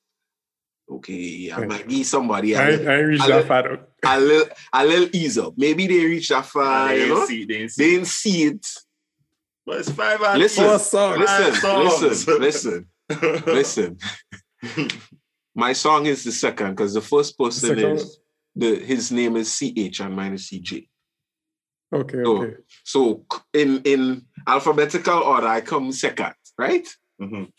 okay, I might give somebody a I, little, I reached I that far out. a little, a little ease up. Maybe they reach that far, they you know. see, they ain't see. They didn't see it. But it's five and Listen, Four songs. listen, songs. listen, listen, listen. My song is the second because the first person Second. is the his name is CH and mine is CJ. Okay, So- okay. So in in alphabetical order, I come second, right? Mhm.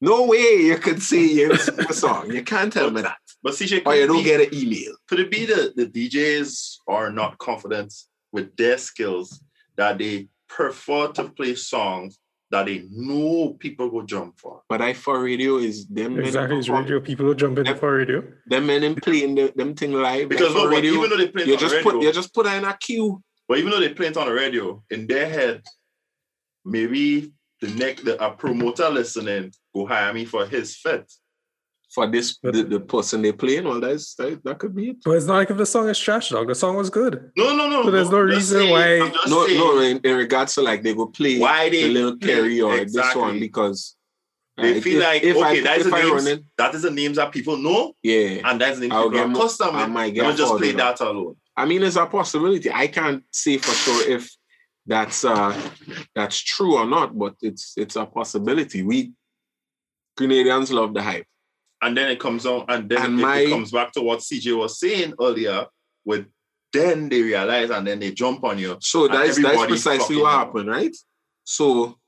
No way you could say you didn't the song. You can't tell me that. But CJ, Or you don't could, get an email. could it be that the DJs are not confident with their skills that they prefer to play songs that they know people will jump for? But I for radio is them Exactly. It's perform- radio. People who jump in Yep. for radio. them men in playing the, them thing live. Because like no, radio, even though they play it you on just the radio, put you just put in a queue. but even though they play it on the radio, in their head, maybe the next the a promoter listening go hire me for his fit. For this But- the, the person they're playing. Well, that's that, that could be it. But it's not like if the song is trash, dog. The song was good. No, no, no. So there's no just reason saying- why- I'm No, saying no. In, in regards to like they go play why they the little play- carry or this one because They Right, feel if- like if I- okay, that's if the I names. run That is the names that people know, Yeah. and that's the names I'll people get are more- accustomed I might get just play that alone. I mean, it's a possibility. I can't say for sure if that's uh that's true or not, but it's it's a possibility. We Grenadians love the hype. And then it comes on, and then And it, my- it comes back to what CJ was saying earlier. With then they realize, and then they jump on you. So that's that's precisely what happened, right? So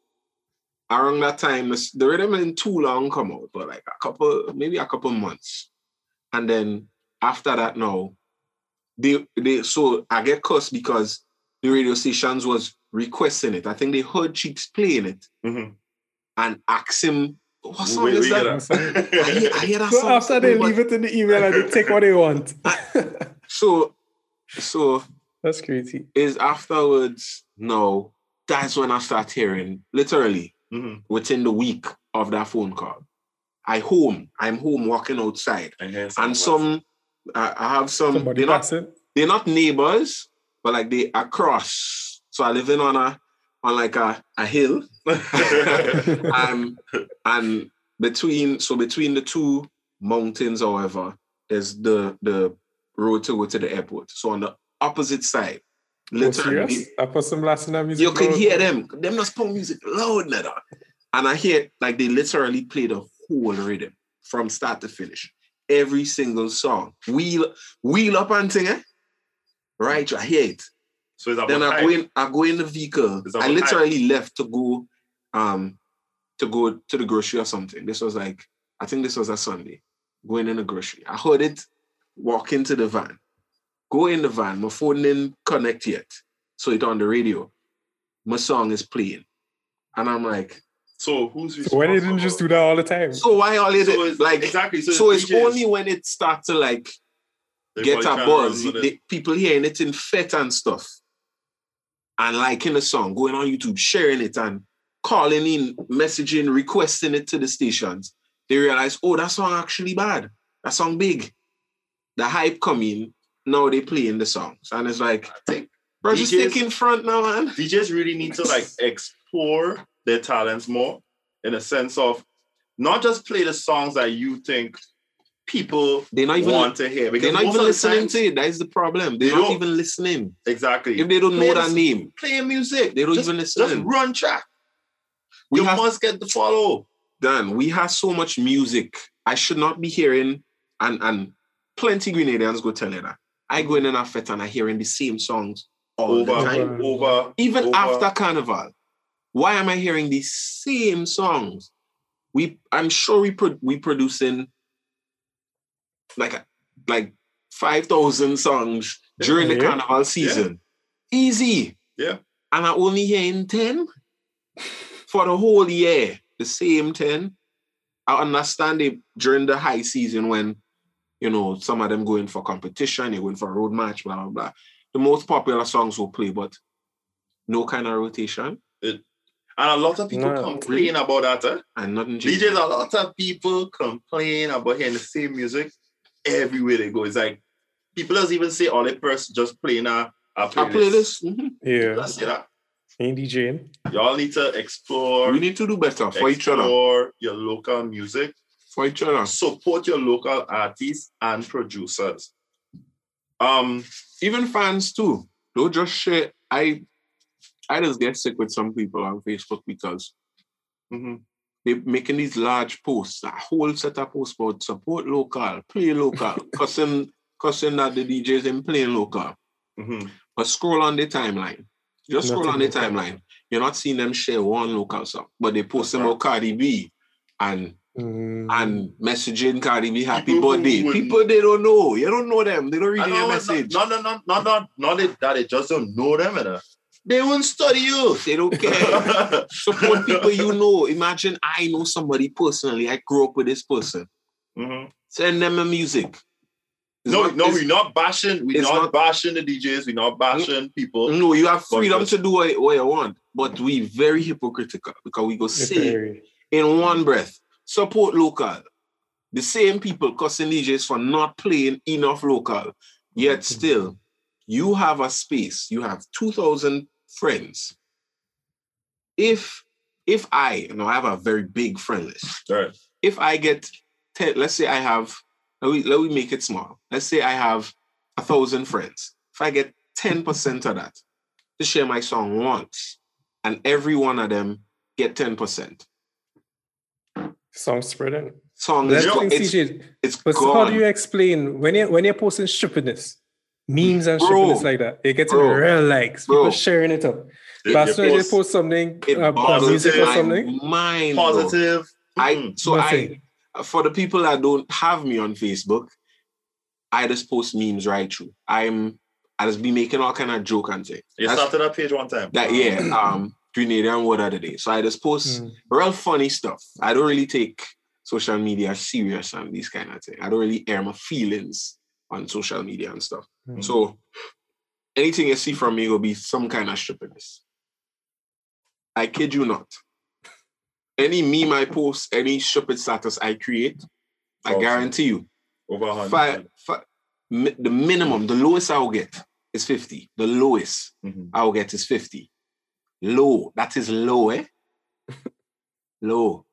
around that time, the, rhythm didn't too long come out, but like a couple, maybe a couple months. And then after that, now they they so I get cussed because the radio stations was requesting it. I think they heard Cheeks playing it Mhm. and asked him, what song Wait, is we that? I hear, I hear that So song. after they leave it in the email and they take what they want. So so That's crazy. is afterwards, no, that's when I start hearing literally Mhm. within the week of that phone call. I home, I'm home walking outside. I And some I, I have some Somebody they're not passing. they're not neighbors, but like they across. So I live in on a on like a, a hill. um and between so between the two mountains, however, there's the the road to go to the airport. So on the opposite side, Oh, literally serious? I put some Latin music. you can hear them. Them just put music loud, nigga. And I hear like they literally play the whole rhythm from start to finish. Every single song. Wheel, wheel up and thing, eh? Right, I hear it. So it's about Then I go in, I go in the vehicle. I about literally left to go um to go to the grocery or something. This was like, I think this was a Sunday. Going in the grocery. I heard it walk into the van. Go in the van. My phone didn't connect yet. So it on the radio. My song is playing. And I'm like, So who's So why they didn't just do that all the time? so why all it So it's like exactly. So, so it's DJs, only when it starts to like they get probably a buzz. run with They- it. people hearing it in fete and stuff. And liking the song, going on YouTube, sharing it and calling in, messaging, requesting it to the stations. They realize, oh, that song actually bad. That song big. The hype coming, now they playing the songs. And it's like, think bro, just DJs take in front now, man. DJs really need to like explore their talents more in a sense of not just play the songs that you think people They're not even want to hear. Because they're not even listening times- to it. That is the problem. They're They not don't. even listening. Exactly. If they don't Play know that name, Playing music. they don't just, even listen. Just run track. We you have must get the follow. Dan, we have so much music. I should not be hearing, and and plenty Grenadians go tell you that. I go in and fete and I hearing the same songs all Over, the time. over. Even over. after Carnival. Why am I hearing the same songs? We I'm sure we pro, we producing like like five thousand songs during the Yeah. Carnival season. Easy. Yeah. And I only hearing 10 for the whole year, the same 10. I understand it during the high season when, you know, some of them going for competition, they're going for a road march, blah, blah, blah. The most popular songs will play, but no kind of rotation And a lot of people No. complain about that. Eh? and nothing. DJs, changes. a lot of people complain about hearing the same music everywhere they go. It's like people doesn't even say all they person just playing a, a I playlist. play this. mhm. Yeah. That's it. Ain't DJing. Y'all need to explore, We need to do better for each other. explore your local music, For each other. support your local artists and producers. Um, Even fans too. Don't just share. I I just get sick with some people on Facebook because mhm. They're making these large posts, a whole set of posts about support local, play local, cussing, cussing that the DJs in playing local. Mhm. But scroll on the timeline. Just scroll on the Nothing local. timeline. You're not seeing them share one local song, but they post about Cardi B and Mm. and messaging Cardi B happy People who birthday. wouldn't- People they don't know. You don't know them. They don't read I your message. No, no, no, no, no, not that- that they just don't know them. You know. They won't study you. They don't care. Support people you know. Imagine I know somebody personally. I grew up with this person. Mhm. Send them a music. It's No, not- no, we're not bashing. We're not, not- bashing the DJs. We're not bashing people. No, you have freedom to do what, what you want, but we very hypocritical because we go say in one breath, support local. The same people cussing DJs for not playing enough local. Yet still, you have a space, you have 2,000 friends. If if I, you know, I have a very big friend list. right. If I get 10, let's say I have, let me, let me make it small. Let's say I have a thousand friends. If I get 10% of that to share my song once, and every one of them get 10%, Song spreading. song That's is the go- it's, CJ. it's But so how do you explain when you when you're posting stupidness, memes and Bro. stupidness like that? It gets Bro. real likes, Bro. people sharing it up. You- But as soon as you post post something, It uh, uh, music or something, mind, bro. positive. I Mm. so Nothing. I for the people that don't have me on Facebook, I just post memes right through. I'm I just be making all kind of joke and things. You That's- started that page one time. that yeah, um Grenadian word of the day. So I just post Mm. real funny stuff. I don't really take social media serious and these kind of things. I don't really air my feelings on social media and stuff. Mm. So anything you see from me will be some kind of stupidness. I kid you not. Any meme I post, any stupid status I create, I guarantee you, Over hundred. fi- fi- mi- the minimum, the lowest I'll get is 50. The lowest Mhm. I'll get is 50. Low. That is low, eh? low.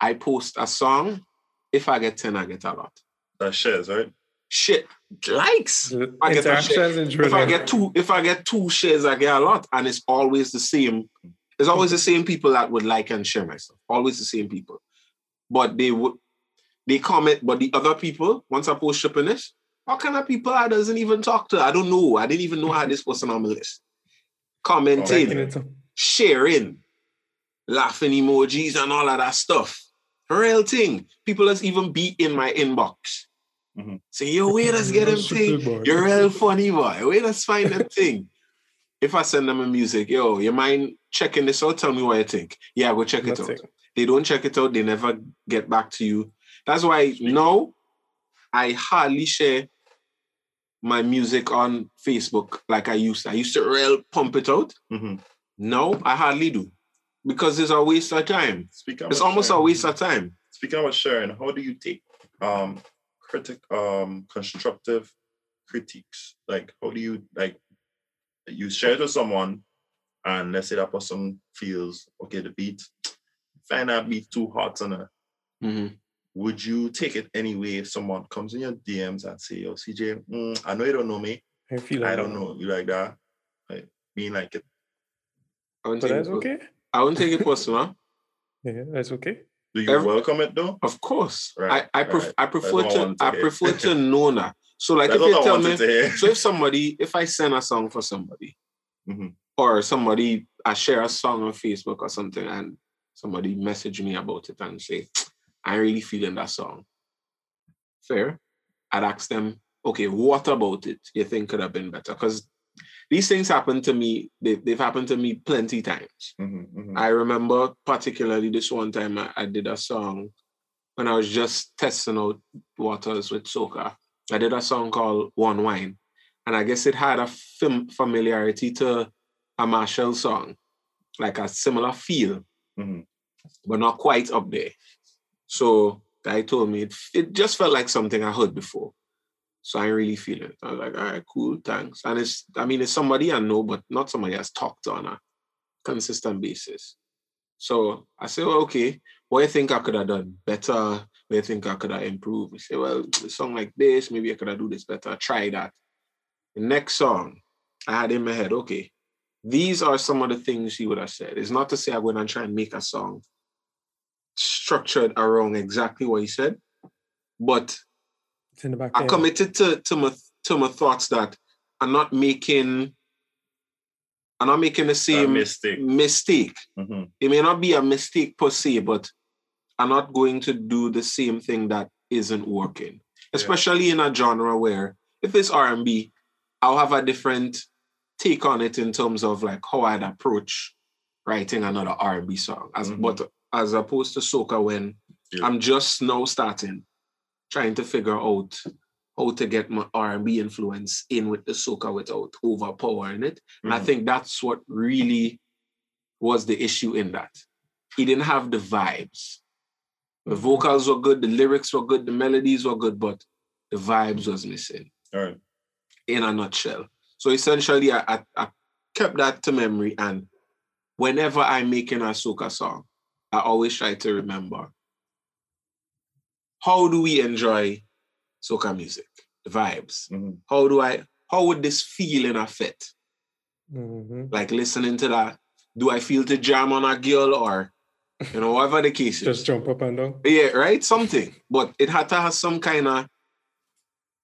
I post a song. If I get 10, I get a lot. That shares, right? Shit. Likes. I get that shit. If I get two, if I get two shares, I get a lot. And it's always the same. It's always the same people that would like and share my stuff. Always the same people. But they would they comment, but the other people, once I post shippiness, what kind of people I doesn't even talk to? I don't know. I didn't even know how this person on my list. Commenting sharing, laughing emojis and all of that stuff. Real thing. People that's even be in my inbox. Mhm. Say, yo, wait, let's get him thing. You're real funny, boy. Wait, let's find that thing. If I send them a music, yo, you mind checking this out? Tell me what you think. Yeah, go check it out. They don't check it out, they never get back to you. That's why now I hardly share my music on Facebook like I used to. I used to real pump it out. Mhm. No, I hardly do because it's a waste of time. Speaking It's about almost a waste of time. Speaking about sharing, how do you take um critic um constructive critiques? Like how do you like you share it with someone and let's say that person feels okay the beat find that beat too hot on her. Mhm. Would you take it anyway if someone comes in your DMs and say, "Yo, CJ, mm, I know you don't know me. I feel I don't know you like that." Like being like it. I won't But take that's it, okay. I won't take it personal. Yeah, that's okay. Do you Every- welcome it though? Of course, Right, I I, pref- right. I prefer to wanted to I prefer to know that. So like That's if you tell me, so if somebody if I send a song for somebody, Mhm. or somebody I share a song on Facebook or something, and somebody message me about it and say, I ain't really feeling that song. Fair. I'd ask them, okay, what about it you think could have been better? Because these things happen to me, they, they've happened to me plenty times. Mhm, mhm. I remember particularly this one time I, I did a song when I was just testing out waters with soca. I did a song called One Wine, and I guess it had a fam- familiarity to a Machel song, like a similar feel, Mhm. but not quite up there. So guy told me it, it just felt like something I heard before. So I really feel it. I was like, all right, cool, thanks. And it's, I mean, it's somebody I know, but not somebody that's talked on a consistent basis. So I said, well, okay, what do you think I could have done better? What do you think I could have improved? He said, well, a song like this, maybe I could have do this better. Try that. The next song, I had in my head, okay, these are some of the things he would have said. It's not to say I went and try and make a song structured around exactly what he said, but It's in the back I end. committed to to my to my thoughts that I'm not making I'm not making the That same mistake. mistake. Mhm. It may not be a mistake per se, but I'm not going to do the same thing that isn't working. Especially in a genre where if it's R&B, I'll have a different take on it in terms of like how I'd approach writing another R&B song. As Mhm. but as opposed to soca when Yeah. I'm just now starting, trying to figure out how to get my R&B influence in with the soca without overpowering it. And I Mhm. think that's what really was the issue in that. He didn't have the vibes. The vocals were good, the lyrics were good, the melodies were good, but the vibes was missing All right. in a nutshell. So essentially, I, I, I kept that to memory and whenever I'm making a soca song, I always try to remember how do we enjoy soca music, the vibes. Mhm. How do I? How would this feel in a fit? Mhm. Like listening to that. Do I feel to jam on a girl or, you know, whatever the case is? Just jump up and down. Yeah, right. Something, but it had to have some kind of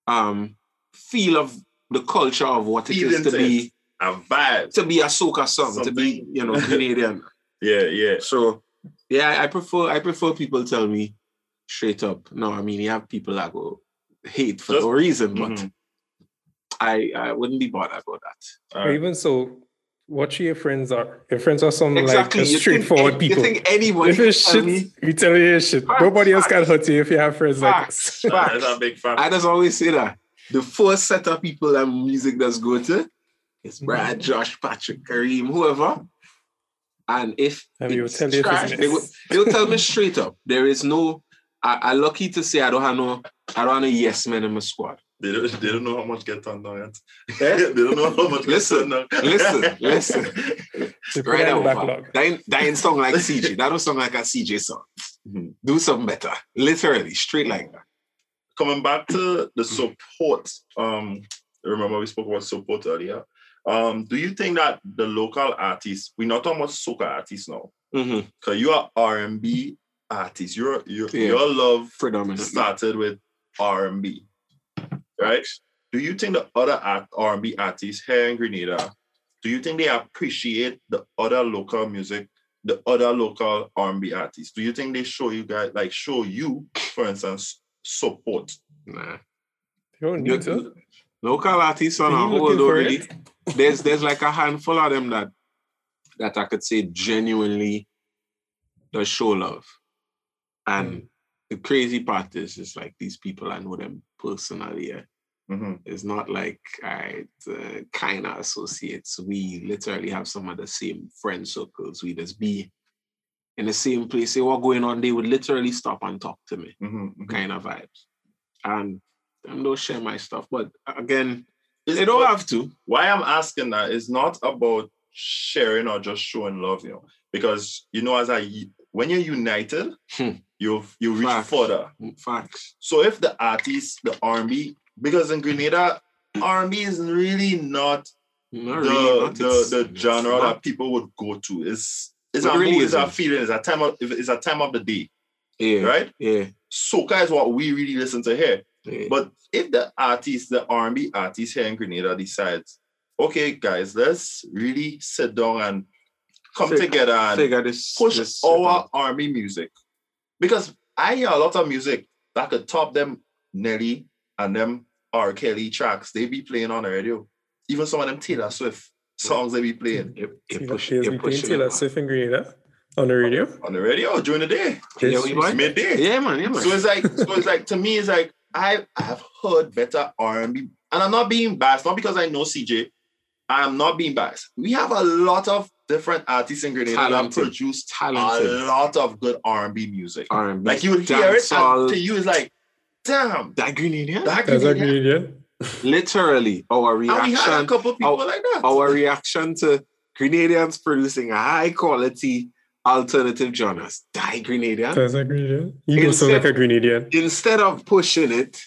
um feel of the culture of what it Feel is to into be A vibe. to be a soca song, to be you know Grenadian. Yeah, yeah. so yeah, I, I prefer I prefer people tell me straight up. No, I mean you have people that go hate for Just- no reason, but Mhm. I I wouldn't be bothered about that. Or right. even so, what your friends are. Your friends are some Exactly. like straightforward people. You think anyone if it's shit, me you tell me it's shit. Facts, Nobody else can hurt you if you have friends like facts, this. That's a big fact. I just always say that the first set of people that music does go to is Brad, Josh, Patrick, Kareem, whoever. And if And will it's tell you tell trash, they, will, they will tell me straight up. There is no. I, I'm lucky to say I don't have no. I don't have no yes men in my squad. They don't, they don't know how much get done now yet. Eh? they don't know how much Listen, get done listen, listen. They put Right that in backlog. That ain't, that song like CJ. That don't sound like a CJ song. Mhm. Do something better. Literally, straight like that. Coming back to the support, um, remember we spoke about support earlier. Um, do you think that the local artists, we're not talking about soca artists now, Mm-hmm. because you are R&B artists. Your your Yeah. your love Predominantly. started with R&B, right? Do you think the other R&B artists here in Grenada, do you think they appreciate the other local music, the other local R&B artists? Do you think they show you guys, like show you, for instance, support? Nah. You don't need to. Local artists on our a you hold already. There's there's like a handful of them that that I could say genuinely does show love. And the crazy part is just like these people I know them personally. Yeah. Mhm. It's not like I uh, kind of associates. We literally have some of the same friend circles. We just be in the same place. Say what going on, they would literally stop and talk to me Mhm, mhm. kind of vibes. And them don't share my stuff. But again, It's- they don't but have to. why I'm asking that is not about sharing or just showing love, you know, because you know, as I when you're united, Hmm. you you reach Facts. further. Facts. So if the artist, the R&B, because in Grenada, R&B is really not Not the really. the, it's- the it's genre not. that people would go to. It's it's It a really mood, it's a feeling, it's a time of it's a time of the day, yeah, right? Yeah. Soca is what we really listen to here. yeah. But if the artist, the R&B artist here in Grenada decides, okay, guys, let's really sit down and come together and figure this push this our R&B music. Because I hear a lot of music that could top them Nelly and them R. Kelly tracks they be playing on the radio. Even some of them Taylor Swift songs they be playing You, you See, push, the you players between pushing Taylor it. Swift and Grenada on the radio. on the radio during the day. Yeah, we Yes. Midday. Yeah, man. Yeah, man. So it's like, so it's like to me, it's like I I have heard better R&B, and I'm not being biased, not because I know CJ. I'm not being biased. We have a lot of different artists in Grenada that Talented. produce Talented. a lot of good R&B music. R&B. Like you would hear it, and to you it's like, damn, that Grenadian. that That's a Grenadian. Grenadian. Literally, our And we had a reaction, couple people our- like that. our reaction to Grenadians producing a high quality alternative genres. Die Grenadian. That's a Grenadian. You don't sound like a Grenadian. Instead of pushing it,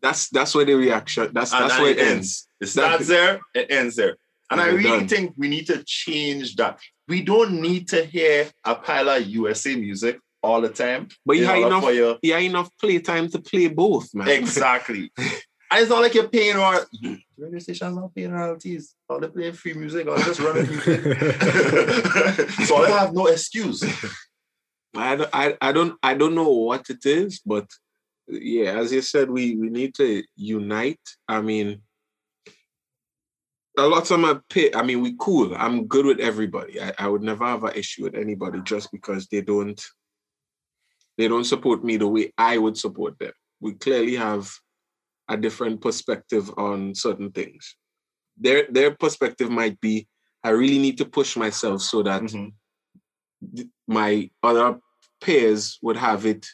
that's that's where the reaction. That's And that's then where it it ends. It starts there, it ends there. And I really done. think we need to change that. We don't need to hear a pile of USA music all the time. But you have enough, for your you have enough playtime to play both, man. Exactly. and it's not like you're paying or radio stations not paying royalties. All they playing free music or just running music. so I have no excuse. I, don't- I, I don't I don't know what it is, but yeah, as you said, we we need to unite. I mean, a lot of my pay. I mean, we cool. I'm good with everybody. I, I would never have an issue with anybody just because they don't they don't support me the way I would support them. We clearly have a different perspective on certain things. Their their perspective might be I really need to push myself so that Mhm. my other peers would have it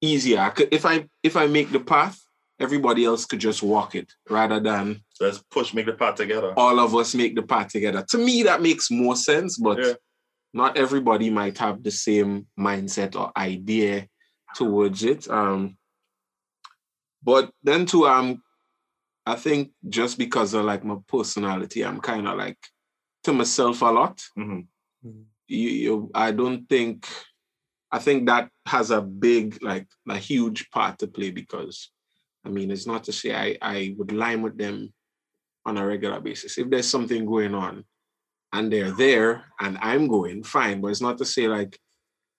easier. If I if I make the path, everybody else could just walk it rather than Let's push, make the part together. all of us make the part together. To me, that makes more sense, but Yeah. not everybody might have the same mindset or idea towards it. Um, but then too, um, I think just because of like my personality, I'm kind of like to myself a lot. Mhm. You, you, I don't think, I think that has a big, like a huge part to play because, I mean, it's not to say I, I would line with them on a regular basis. If there's something going on and they're there and I'm going, fine. But it's not to say like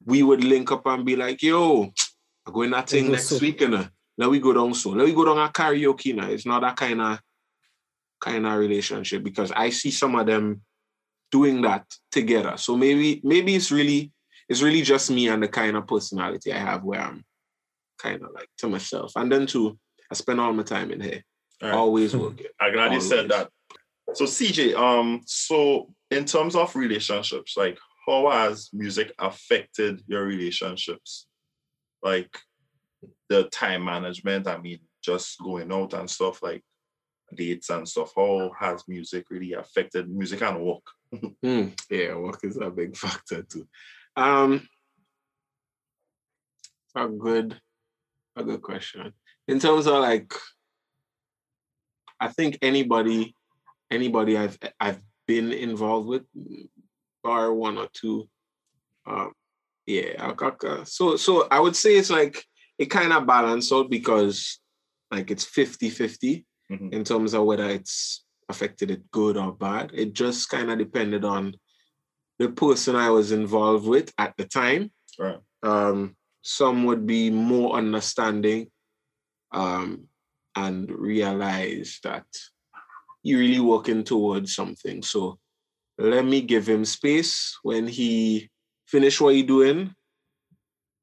we would link up and be like, yo, I'm going that thing next so. week, and let we go down so. Let we go down a karaoke now. It's not that kind of kind of relationship because I see some of them doing that together. So maybe maybe it's really it's really just me and the kind of personality I have where I'm kind of like to myself. And then too, I spend all my time in here. Right. Always working. I'm glad you said that. So CJ, um, so in terms of relationships, like how has music affected your relationships? Like the time management, I mean, just going out and stuff like dates and stuff. How has music really affected music and work? Hmm, yeah, work is a big factor too. Um, a good, a good question. In terms of like, I think anybody, anybody I've I've been involved with, bar one or two, um, yeah. So so I would say it's like it kind of balance out because like it's 50-50 Mhm. in terms of whether it's affected it good or bad. It just kind of depended on the person I was involved with at the time. Right. Um, some would be more understanding um, and realize that you're really working towards something. So let me give him space when he finish what he doing.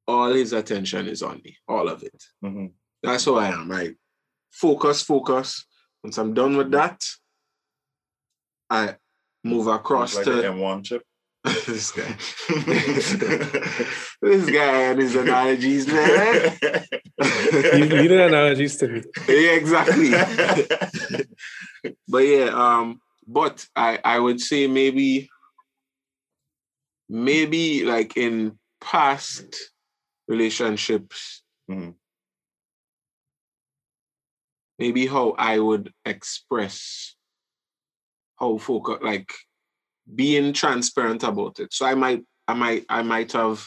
All his attention is on me, all of it. Mhm. That's who I am, right? Focus, focus. Once I'm done with that, I move across Like to M1 chip. this guy. this guy and his analogies, man. You, you the analogies to me. yeah, exactly. but yeah, um, but I I would say maybe maybe like in past relationships, Mhm. maybe how I would express how focus like being transparent about it. So I might I might I might have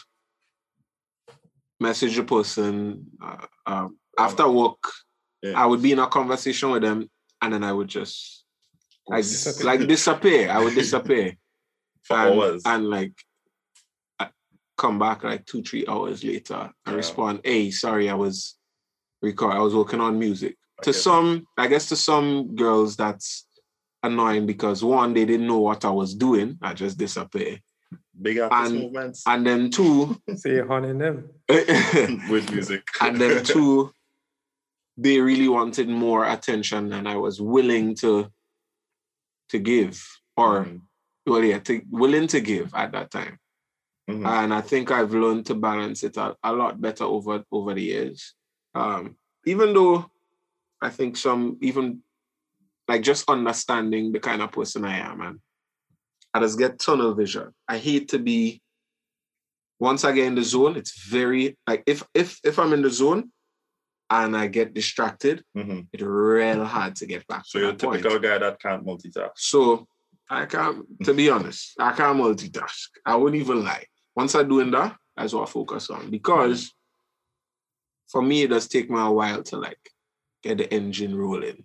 messaged a person uh, um, after work. Yeah. I would be in a conversation with them, and then I would just like Disappear. like disappear. I would disappear For and, hours. and like I come back like two three hours later and Yeah. respond. Hey, sorry, I was record. I was working on music. To Okay. some, I guess to some girls that's annoying because one, they didn't know what I was doing. I just disappear, Big artist and- movements and then two, Say you're haunting them. with music. and then two, they really wanted more attention than I was willing to to give, or Mhm. well, yeah, to, willing to give at that time. Mhm. And I think I've learned to balance it a, a lot better over over the years. Um, even though I think some even like just understanding the kind of person I am, and I just get tunnel vision. I hate to be once I get in the zone, it's very like if if if I'm in the zone and I get distracted, Mhm. it's real hard to get back. So you're a that point. typical guy that can't multitask. So I can't, to be honest, I can't multitask. I won't even lie. Once I'm doing that, that's what I focus on. Because for me, it does take me a while to like get the engine rolling,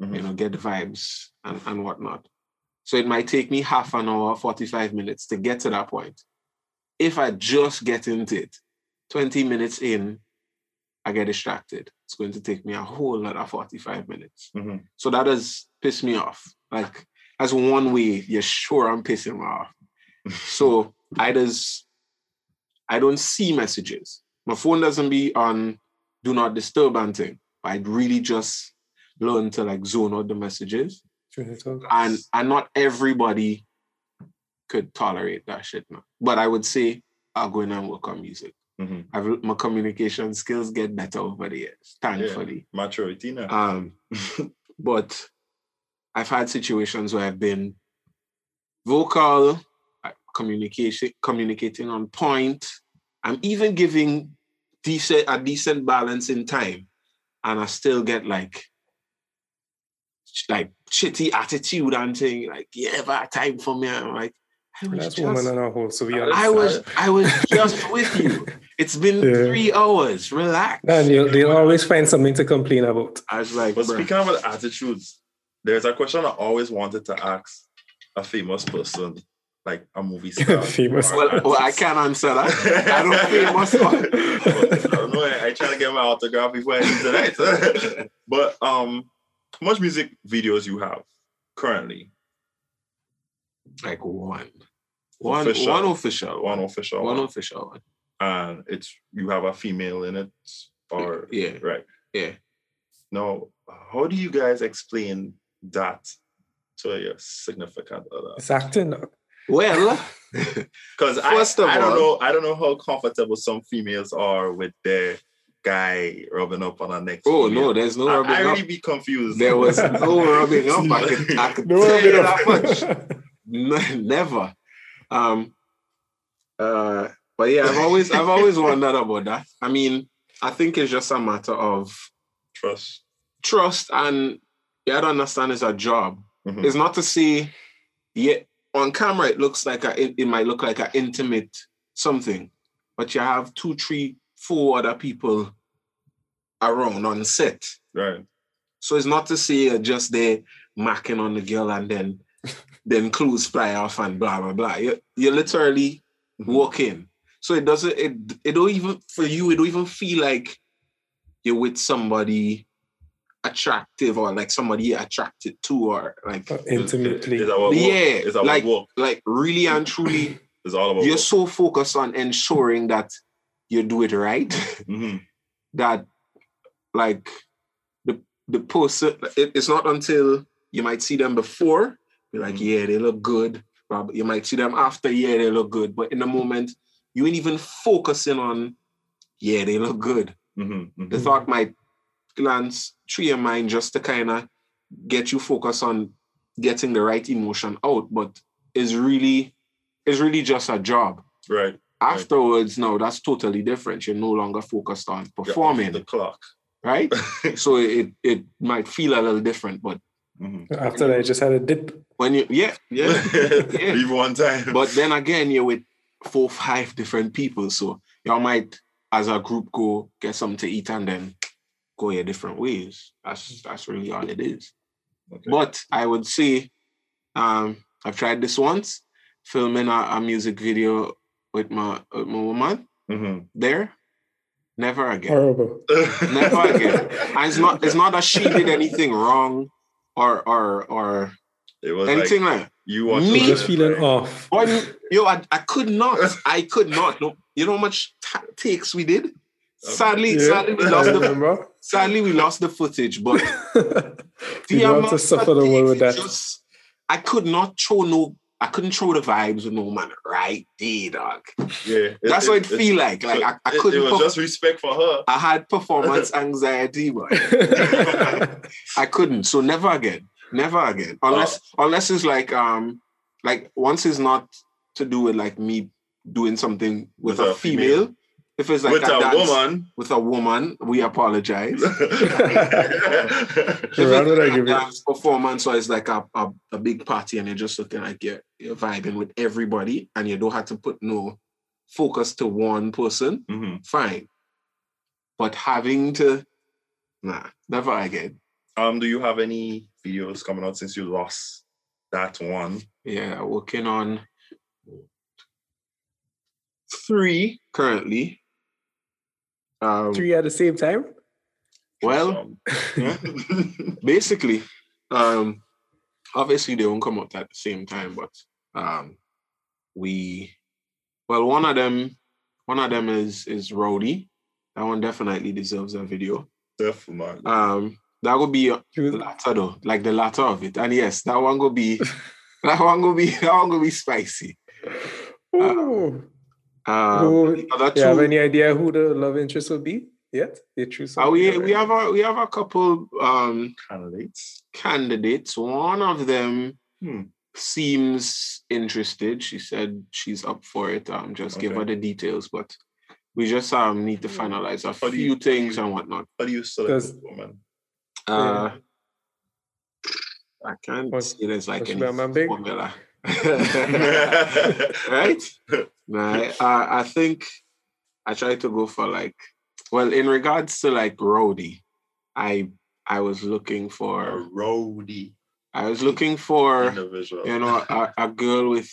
Mhm. you know, get the vibes and, and whatnot. So it might take me half an hour, 45 minutes to get to that point. If I just get into it, 20 minutes in, I get distracted. It's going to take me a whole another 45 minutes. Mhm. So that does piss me off. Like that's one way you're sure I'm pissing me off. So I just I don't see messages. My phone doesn't be on do not disturb and thing. I really just learn to like zone out the messages. Tune it out. And and not everybody could tolerate that shit now. But I would say I'll go in and work on music. Mhm. I've my communication skills get better over the years, thankfully. Maturity now. Um, but I've had situations where I've been vocal, uh, communication, communicating on point. I'm even giving decent a decent balance in time, and I still get like sh- like shitty attitude and thing like, yeah, ever had time for me. I'm like, I was That's just, woman and a whole, so we I was I was just with you. It's been Yeah. three hours. Relax. And you'll, they'll always find something to complain about. I was like, But bruh. speaking of attitudes, there's a question I always wanted to ask a famous person, like a movie star. Famous. well, well, I can't answer that. I don't famous one. I don't know. I, I try to get my autograph before I leave tonight. but um, how much music videos you have currently? like one. One Official. one official. One official, One one, official one. and it's you have a female in it, or Yeah. right? Yeah. Now, how do you guys explain that to your significant other? It's acting. dog. Well, Because I, I don't know, I don't know how comfortable some females are with their guy rubbing up on our next. oh female. no, there's no I, rubbing I up. really be confused. There was no rubbing up. I could, I could No tell you up. that much. No, never. Um. Uh. But yeah, I've always, I've always wondered about that. I mean, I think it's just a matter of trust. trust and you have to understand it's a job. Mhm. It's not to say, yeah, on camera it looks like a, it, it might look like an intimate something, but you have two, three, four other people around on set. Right. So it's not to say you're just there macking on the girl and then then clues fly off and blah blah blah. You you literally mm-hmm. walk in. So it doesn't it it don't even for you, it don't even feel like you're with somebody attractive or like somebody you're attracted to or like uh, Intimately. Is that what Yeah. Is that like- what like really and truly It's all about you're work. so focused on ensuring that you do it right Mhm. that like the the person it, it's not until you might see them before you're like Mhm. yeah they look good Rob- you might see them after yeah they look good but in the moment you ain't even focusing on yeah they look good Mhm. Mhm. the thought might glance through your mind just to kind of get you focused on getting the right emotion out but it's really it's really just a job Right. Afterwards no that's totally different you're no longer focused on performing the clock. right so it it might feel a little different but Mhm. After that, I just had a dip. when you yeah yeah Yeah. Leave one time. but then again you're with four five different people so y'all might as a group go get something to eat and then go your different ways that's that's really all it is Okay. but i would say um i've tried this once filming a, a music video with my with my woman Mhm. there never again Horrible. Never again. And it's not it's not that she did anything wrong or or or It was anything like like, you want Me- to Just feeling off. Boy, yo, I, I could not. I could not. No, you know how much ta takes we did? Sadly, Yeah, sadly we lost the sadly we lost the footage, but you the don't amount to suffer the world with that. just- I could not throw no I couldn't throw the vibes with no man right there, dog. Yeah. That's what it feel like. Like I, I couldn't it was perf- just respect for her. I had performance anxiety, but I couldn't. So never again. Never again. Unless Oh. unless it's like um like once it's not to do with like me doing something with, With a, a female. female. If it's like With a dance woman. with a woman, we apologize. If Rather it's like a dance performance or it's like a, a, a big party and you're just looking like you're, you're vibing with everybody and you don't have to put no focus to one person, Mhm. fine. But having to nah, never again. Um, do you have any videos coming out since you lost that one? Yeah, working on three currently. Um, Three at the same time? well, Um, basically, um, obviously they won't come out at the same time, but um, we, well, one of them, one of them is is Rowdy. That one definitely deserves a video. definitely. Um, that would be the latter though, like the latter of it, and yes, that one will be, that one will be, that one will be spicy. Ooh. Uh, Who- the other Do you have any idea who the love interest will be yet? The true uh, we we have a we have a couple um Candidates. candidates. One of them Hmm. seems interested. She said she's up for it. Um, just give her the details, but we just um need to finalize a How do few you- things and whatnot. How do you select Does- a woman? Uh, I can't What- see there's like what any should be, man, big? formula. right? No, I, I think I tried to go for like, well, in regards to like roadie, I I was looking A for roadie. I was looking for individual. you know a, a girl with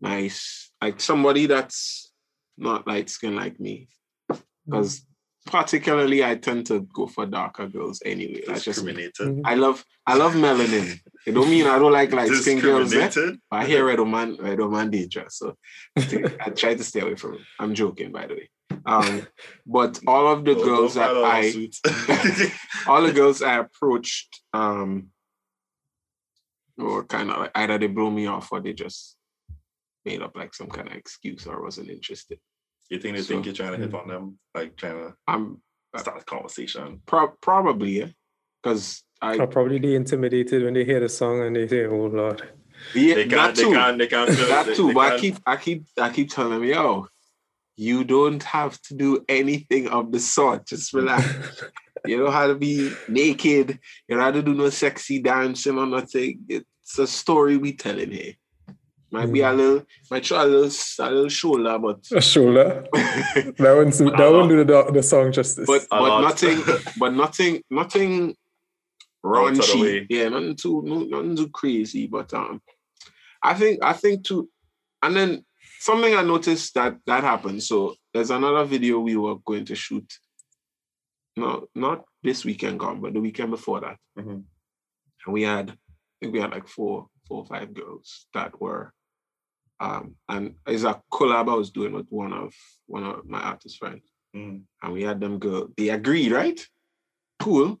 nice like somebody that's not light skin like me. Because particularly I tend to go for darker girls anyway. That's just me. discriminated. I love I love melanin. It don't mean I don't like light skin girls. Eh? Discriminated. I hear Red Man, Red Man dangerous. So I try to stay away from it. I'm joking, by the way. Um, but all of the Don't- girls that file a I, lawsuit. all the girls I approached, um, were kind of like either they blew me off or they just made up like some kind of excuse or wasn't interested. You think they So- think you're trying to hit on them, like trying to I'm uh, start a conversation? pro- probably yeah, because I Are probably they intimidated when they hear the song and they say, "Oh Lord." yeah They that can't. They too. can't. They can't. feel- that they- too. they But I can't- keep, I keep, I keep telling them, yo, you don't have to do anything of the sort. Just relax. you don't have to be naked. You don't have to do no sexy dancing or nothing. It's a story we telling here. Might be a little, might show a little, a little shoulder, but A shoulder. That wouldn't that wouldn't do the, the song justice. but A but lot. nothing, but nothing, nothing Out of the raunchy. Yeah, nothing too, nothing too crazy. But um, I think I think too, and then something I noticed that that happened. So there's another video we were going to shoot. No, not this weekend gone, but the weekend before that, Mhm. and we had, I think we had like four, four or five girls that were, um, and it's a collab I was doing with one of one of my artist friends Mm. and we had them go. They agreed, right? Cool.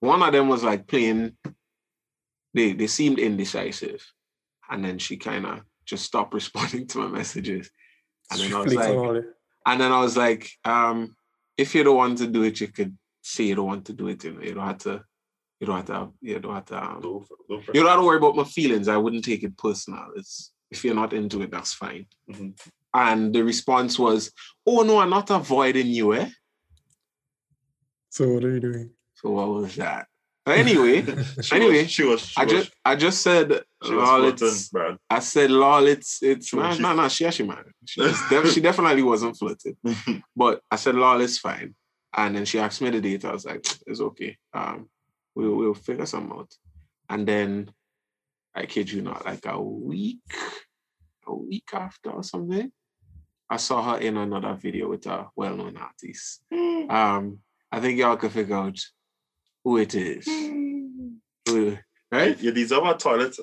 One of them was like playing. They they seemed indecisive, and then she kind of just stopped responding to my messages. And then I was like, and then I was like, um, if you don't want to do it, you could say you don't want to do it. You know, you don't have to. You don't have to. You don't have to. Um, Go for- you don't have to worry about my feelings. I wouldn't take it personal. It's if you're not into it, that's fine. Mhm. And the response was, "Oh no, I'm not avoiding you, eh." So what are you doing? So what was that? But anyway, She anyway, was, she was. She I was, just I just said lol, it's Brad. I said lol, it's it's She no was- no no she actually man. She, def- she definitely wasn't flirting. But I said lol, it's fine. And then she asked me the date. I was like, it's okay. Um, we'll we'll figure some out. And then I kid you not, like a week, a week after or something, I saw her in another video with a well-known artist. Um, I think y'all can figure out who it is. Who- right? You deserve a toilet.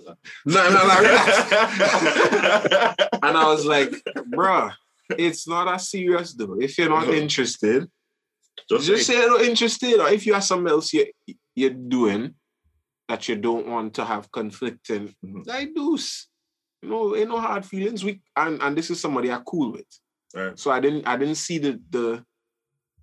No, no, no. and I was like, bruh, it's not as serious though. If you're not interested, just, just say, say you're not interested. Or if you have something else you, you're doing that you don't want to have conflicting, Mhm. like deuce. You know, ain't no hard feelings. We and, and this is somebody I'm cool with. Right. So I didn't I didn't see the the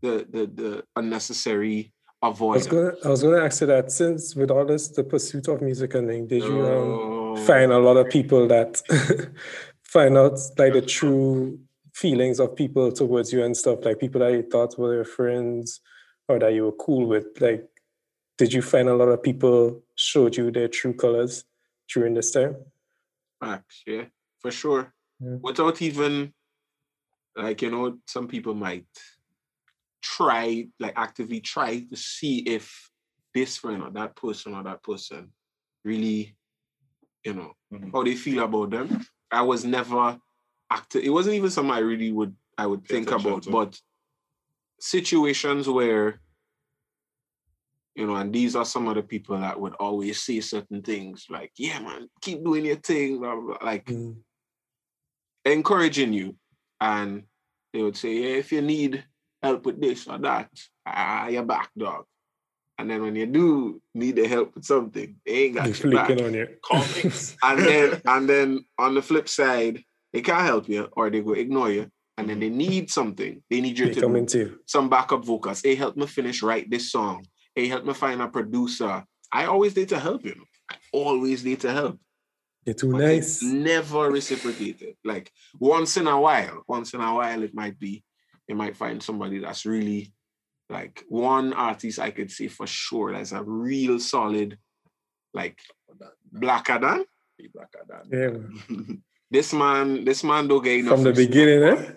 the the, the unnecessary I was avoidance. gonna I was gonna ask you that since with all this the pursuit of music and thing, did you um Oh. find a lot of people that find out like the true feelings of people towards you and stuff, like people that you thought were your friends or that you were cool with. Like, did you find a lot of people showed you their true colors during this time? Facts, yeah, for sure. Yeah. Without even like you know, some people might try, like actively try to see if this friend or that person or that person really, you know, Mhm. how they feel about them. I was never active. It wasn't even something I really would I would Pay think about, to. but situations where you know, and these are some of the people that would always say certain things like, yeah, man, keep doing your thing, blah, blah, blah. like Mm. encouraging you. And they would say, yeah, if you need help with this or that, ah, you're back, dog. And then when you do need the help with something, they ain't got your back. on you. comics. And then and then on the flip side, they can't help you or they go ignore you. And then they need something. They need you They to come into some backup vocals. Hey, help me finish write this song. Hey, help me find a producer. I always need to help you. I always need to help. You're too But nice. never reciprocated. Like once in a while, once in a while, it might be, you might find somebody that's really like one artist I could say for sure that's a real solid, like blacker than Be blacker than. Yeah, this man. This man don't get enough From the respect, beginning, boy. eh?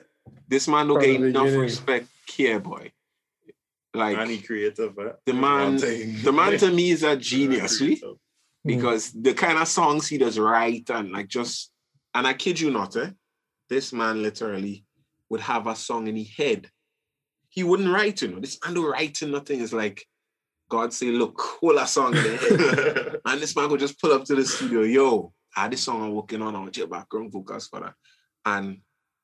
This man don't From get enough beginning. respect here, boy. Like and he creative. Eh? the man, the man to me is a genius, because the kind of songs he does write and like just and I kid you not, eh? This man literally would have a song in his head. He wouldn't write, you know. This man do writing nothing. is like God say, look, hold a song in the head. and this man would just pull up to the studio, yo, I had this song I'm working on, I want your background vocals for that. And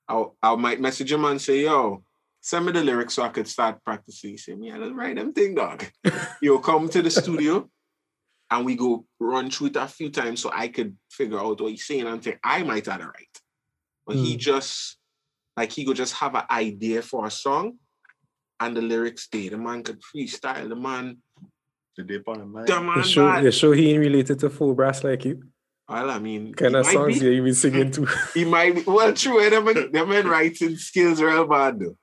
I'll, I might message him and say, yo, send me the lyrics so I could start practicing. He say, me, I don't write them thing, dog. You'll come to the studio and we go run through it a few times so I could figure out what he's saying and think I might have it right. But he just like he could just have an idea for a song and the lyrics stay. The man could freestyle. The man, The dip on the mind. the man You sure, bad. you sure he ain't related to full brass like you? Well, I mean, Kind of songs be. you be singing to. He might be. Well, true. eh, Them, men- them men writing skills real bad though.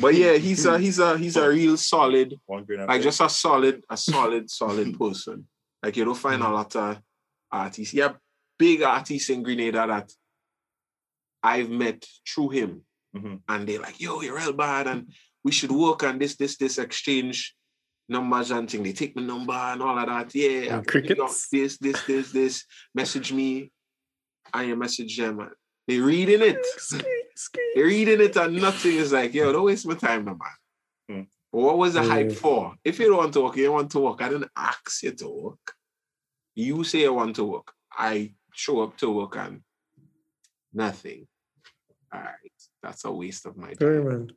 But yeah, he's a he's a he's a real solid One like just a solid, a solid, solid person. Like you don't find a lot of artists. Yeah, big artists in Grenada that I've met through him, Mhm. and they're like, "Yo, you're real bad, and we should work on this, this, this exchange numbers and thing." They take my number and all of that. Yeah, And crickets. This, this, this, this. Message me, and you message them. and They reading it. They're reading it and nothing is like, yo, don't waste my time, no man. But what was the hype Mm. for? If you don't want to work, you don't want to work. I didn't ask you to work. You say you want to work. I show up to work and nothing. All right. That's a waste of my Sorry, time. man.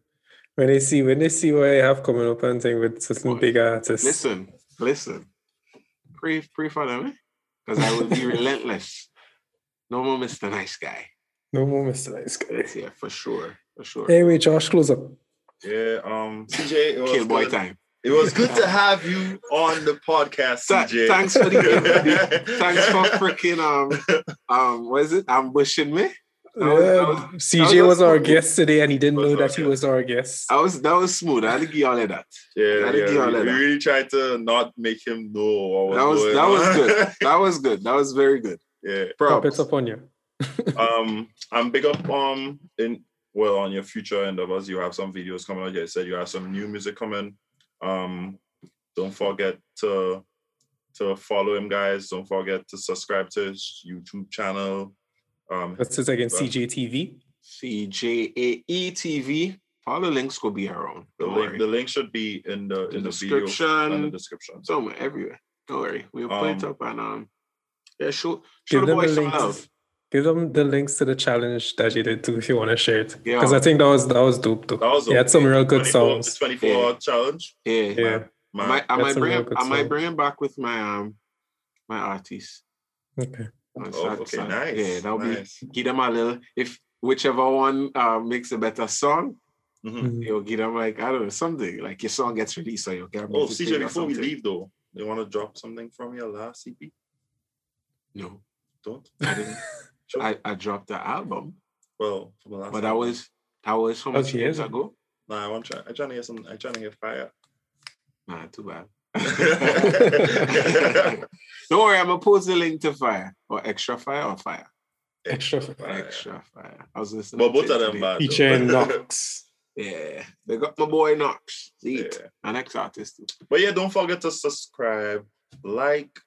When they see when they see what I have coming up and thing with certain Boy, big artists. Listen, listen. Pray, pray for them, Because I will be relentless. No more Mr. Nice Guy. No more Mr. Nice Guy. Yeah, for sure. For sure. Anyway, Josh, close up. Yeah, um, CJ, it was Kill boy good. time. It was good to have you on the podcast, Tha- CJ. thanks for the Thanks for freaking um um what is it? Ambushing me. Was- Yeah, was- CJ was, was our guest today, and he didn't know that he was our guest. that was that was smooth. I had to give you all of that. Yeah, Gotta yeah. give all We, of we really tried to not make him know what was That was going that was good. That was good. That was very good. yeah. Prop Props. it up on you. Um, I'm big up um in well on your future endeavors. You have some videos coming out. You said you have some new music coming. Um, don't forget to to follow him, guys. Don't forget to subscribe to his YouTube channel. Um, That's it again, Well, CJTV. CJAE TV. All the links will be around. the link the link should be in the The in the video and the description. description. Somewhere everywhere. Don't worry. We'll put it Um, up and um yeah, show show the them boys some love. Give them the links to the challenge that you did too if you want to share it. Yeah. Because I think that was that was dope too. That was You had some real good 24 songs. The 24 Yeah. hour challenge. Yeah. Yeah. I Man, might I might bring real him, I might bring him back with my um my artist. Okay. Oh, start- okay, start- nice. Yeah, that'll nice. be give them a little if whichever one uh, makes a better song, Mhm. Mhm. you'll give them like I don't know something like your song gets released so you'll get. a Oh, music CJ, before we leave though, you want to drop something from your last EP? no, Don't. I didn't. Sure. I, I dropped the album, well, from the last. but that was that was so That much years years ago. ago. Nah, I want try. I'm trying to get some. I'm trying to get fire. Nah, too bad. Don't worry, I'm gonna post the link to Fire or Extra Fire or Fire. Extra. Fire. Extra Fire. I was listening. But both of them today. bad. though. Featuring Knox. Yeah, they got my boy Knox. See Yeah. it. An ex artist too. But yeah, don't forget to subscribe, like,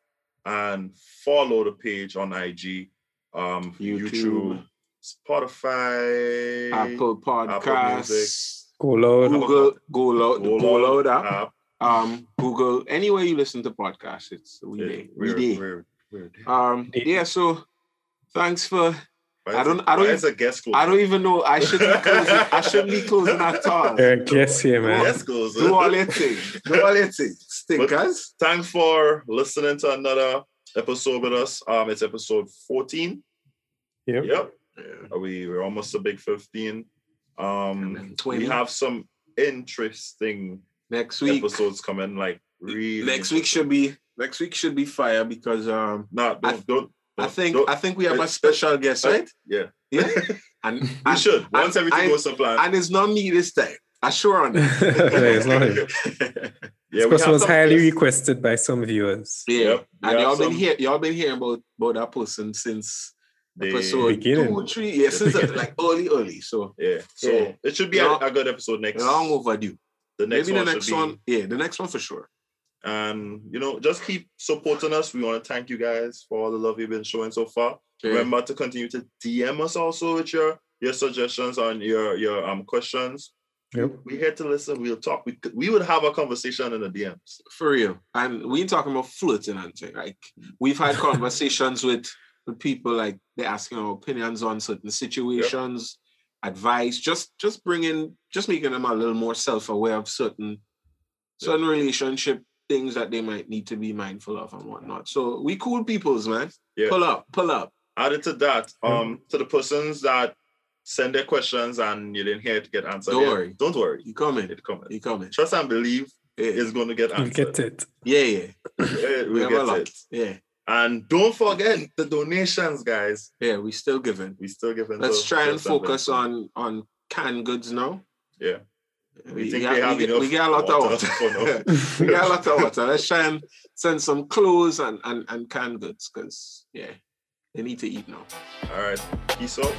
and follow the page on IG, um, YouTube. YouTube, Spotify, Apple Podcasts, Go loud. Google, go loud, Go go Loud loud app. app. Um, Google, anywhere you listen to podcasts, it's we Yeah, there. We we're, there. we're, we're there. Um, yeah. So, thanks for. Why I is don't- it- I don't why even- is a guest closing? I don't even know. I should be closing. I shouldn't be closing at all. Yeah, guess here, man. Guest closing. Do all your thing. Do all your thing. Stickers. Thanks for listening to another episode with us. Um, it's episode 14. Yep. Yep. Yeah. We we're almost a big 15. Um we have some interesting Next week. episodes coming, like really Next week should be next week should be fire because um not I- don't don't, I don't- think don't- I think we have a uh, special guest, right? yeah. Yeah. And We and, should. Once and- everything and- goes to plan. and it's not me this time. I sure on yeah, it's not him. yeah, this person was highly guests. requested by some viewers. Yeah. Yep. And y'all been some- here y'all been hearing about, about that person since They- episode Beginning. two, three, yeah, since the- like early, early. So Yeah. So Yeah. it should be a, Long- a good episode next. long overdue. the next Maybe one the should next be- one, yeah, the next one for sure. And you know, just keep supporting us. We want to thank you guys for all the love you've been showing so far. Yeah. Remember to continue to DM us also with your your suggestions and your your um questions. Yep. We're here to listen. We'll talk. We, we would have a conversation in the DMs. For real. And we ain't talking about flirting and thing. Like we've had conversations with, with people like they're asking our opinions on certain situations, advice, just just bringing just making them a little more self-aware of certain certain relationship things that they might need to be mindful of and whatnot. So we cool peoples, man. Yeah. Pull up, pull up. Added to that, um, to the persons that send their questions and you didn't hear it get answered. Don't yet, worry. Don't worry. You coming. It coming. You coming. Trust and believe Yeah, it's going to get You answered. get it. yeah. yeah. Yeah, We we'll have get lot. it. Yeah. And don't forget the donations, guys. Yeah, we still giving. We still giving. Let's try and Assembly. focus on on canned goods now. Yeah. We, We think got, they have we, get, enough we got a lot of water for water. we got a lot of water. Let's try and send some clothes and, and, and canned goods because yeah, they need to eat now. All right. Peace out.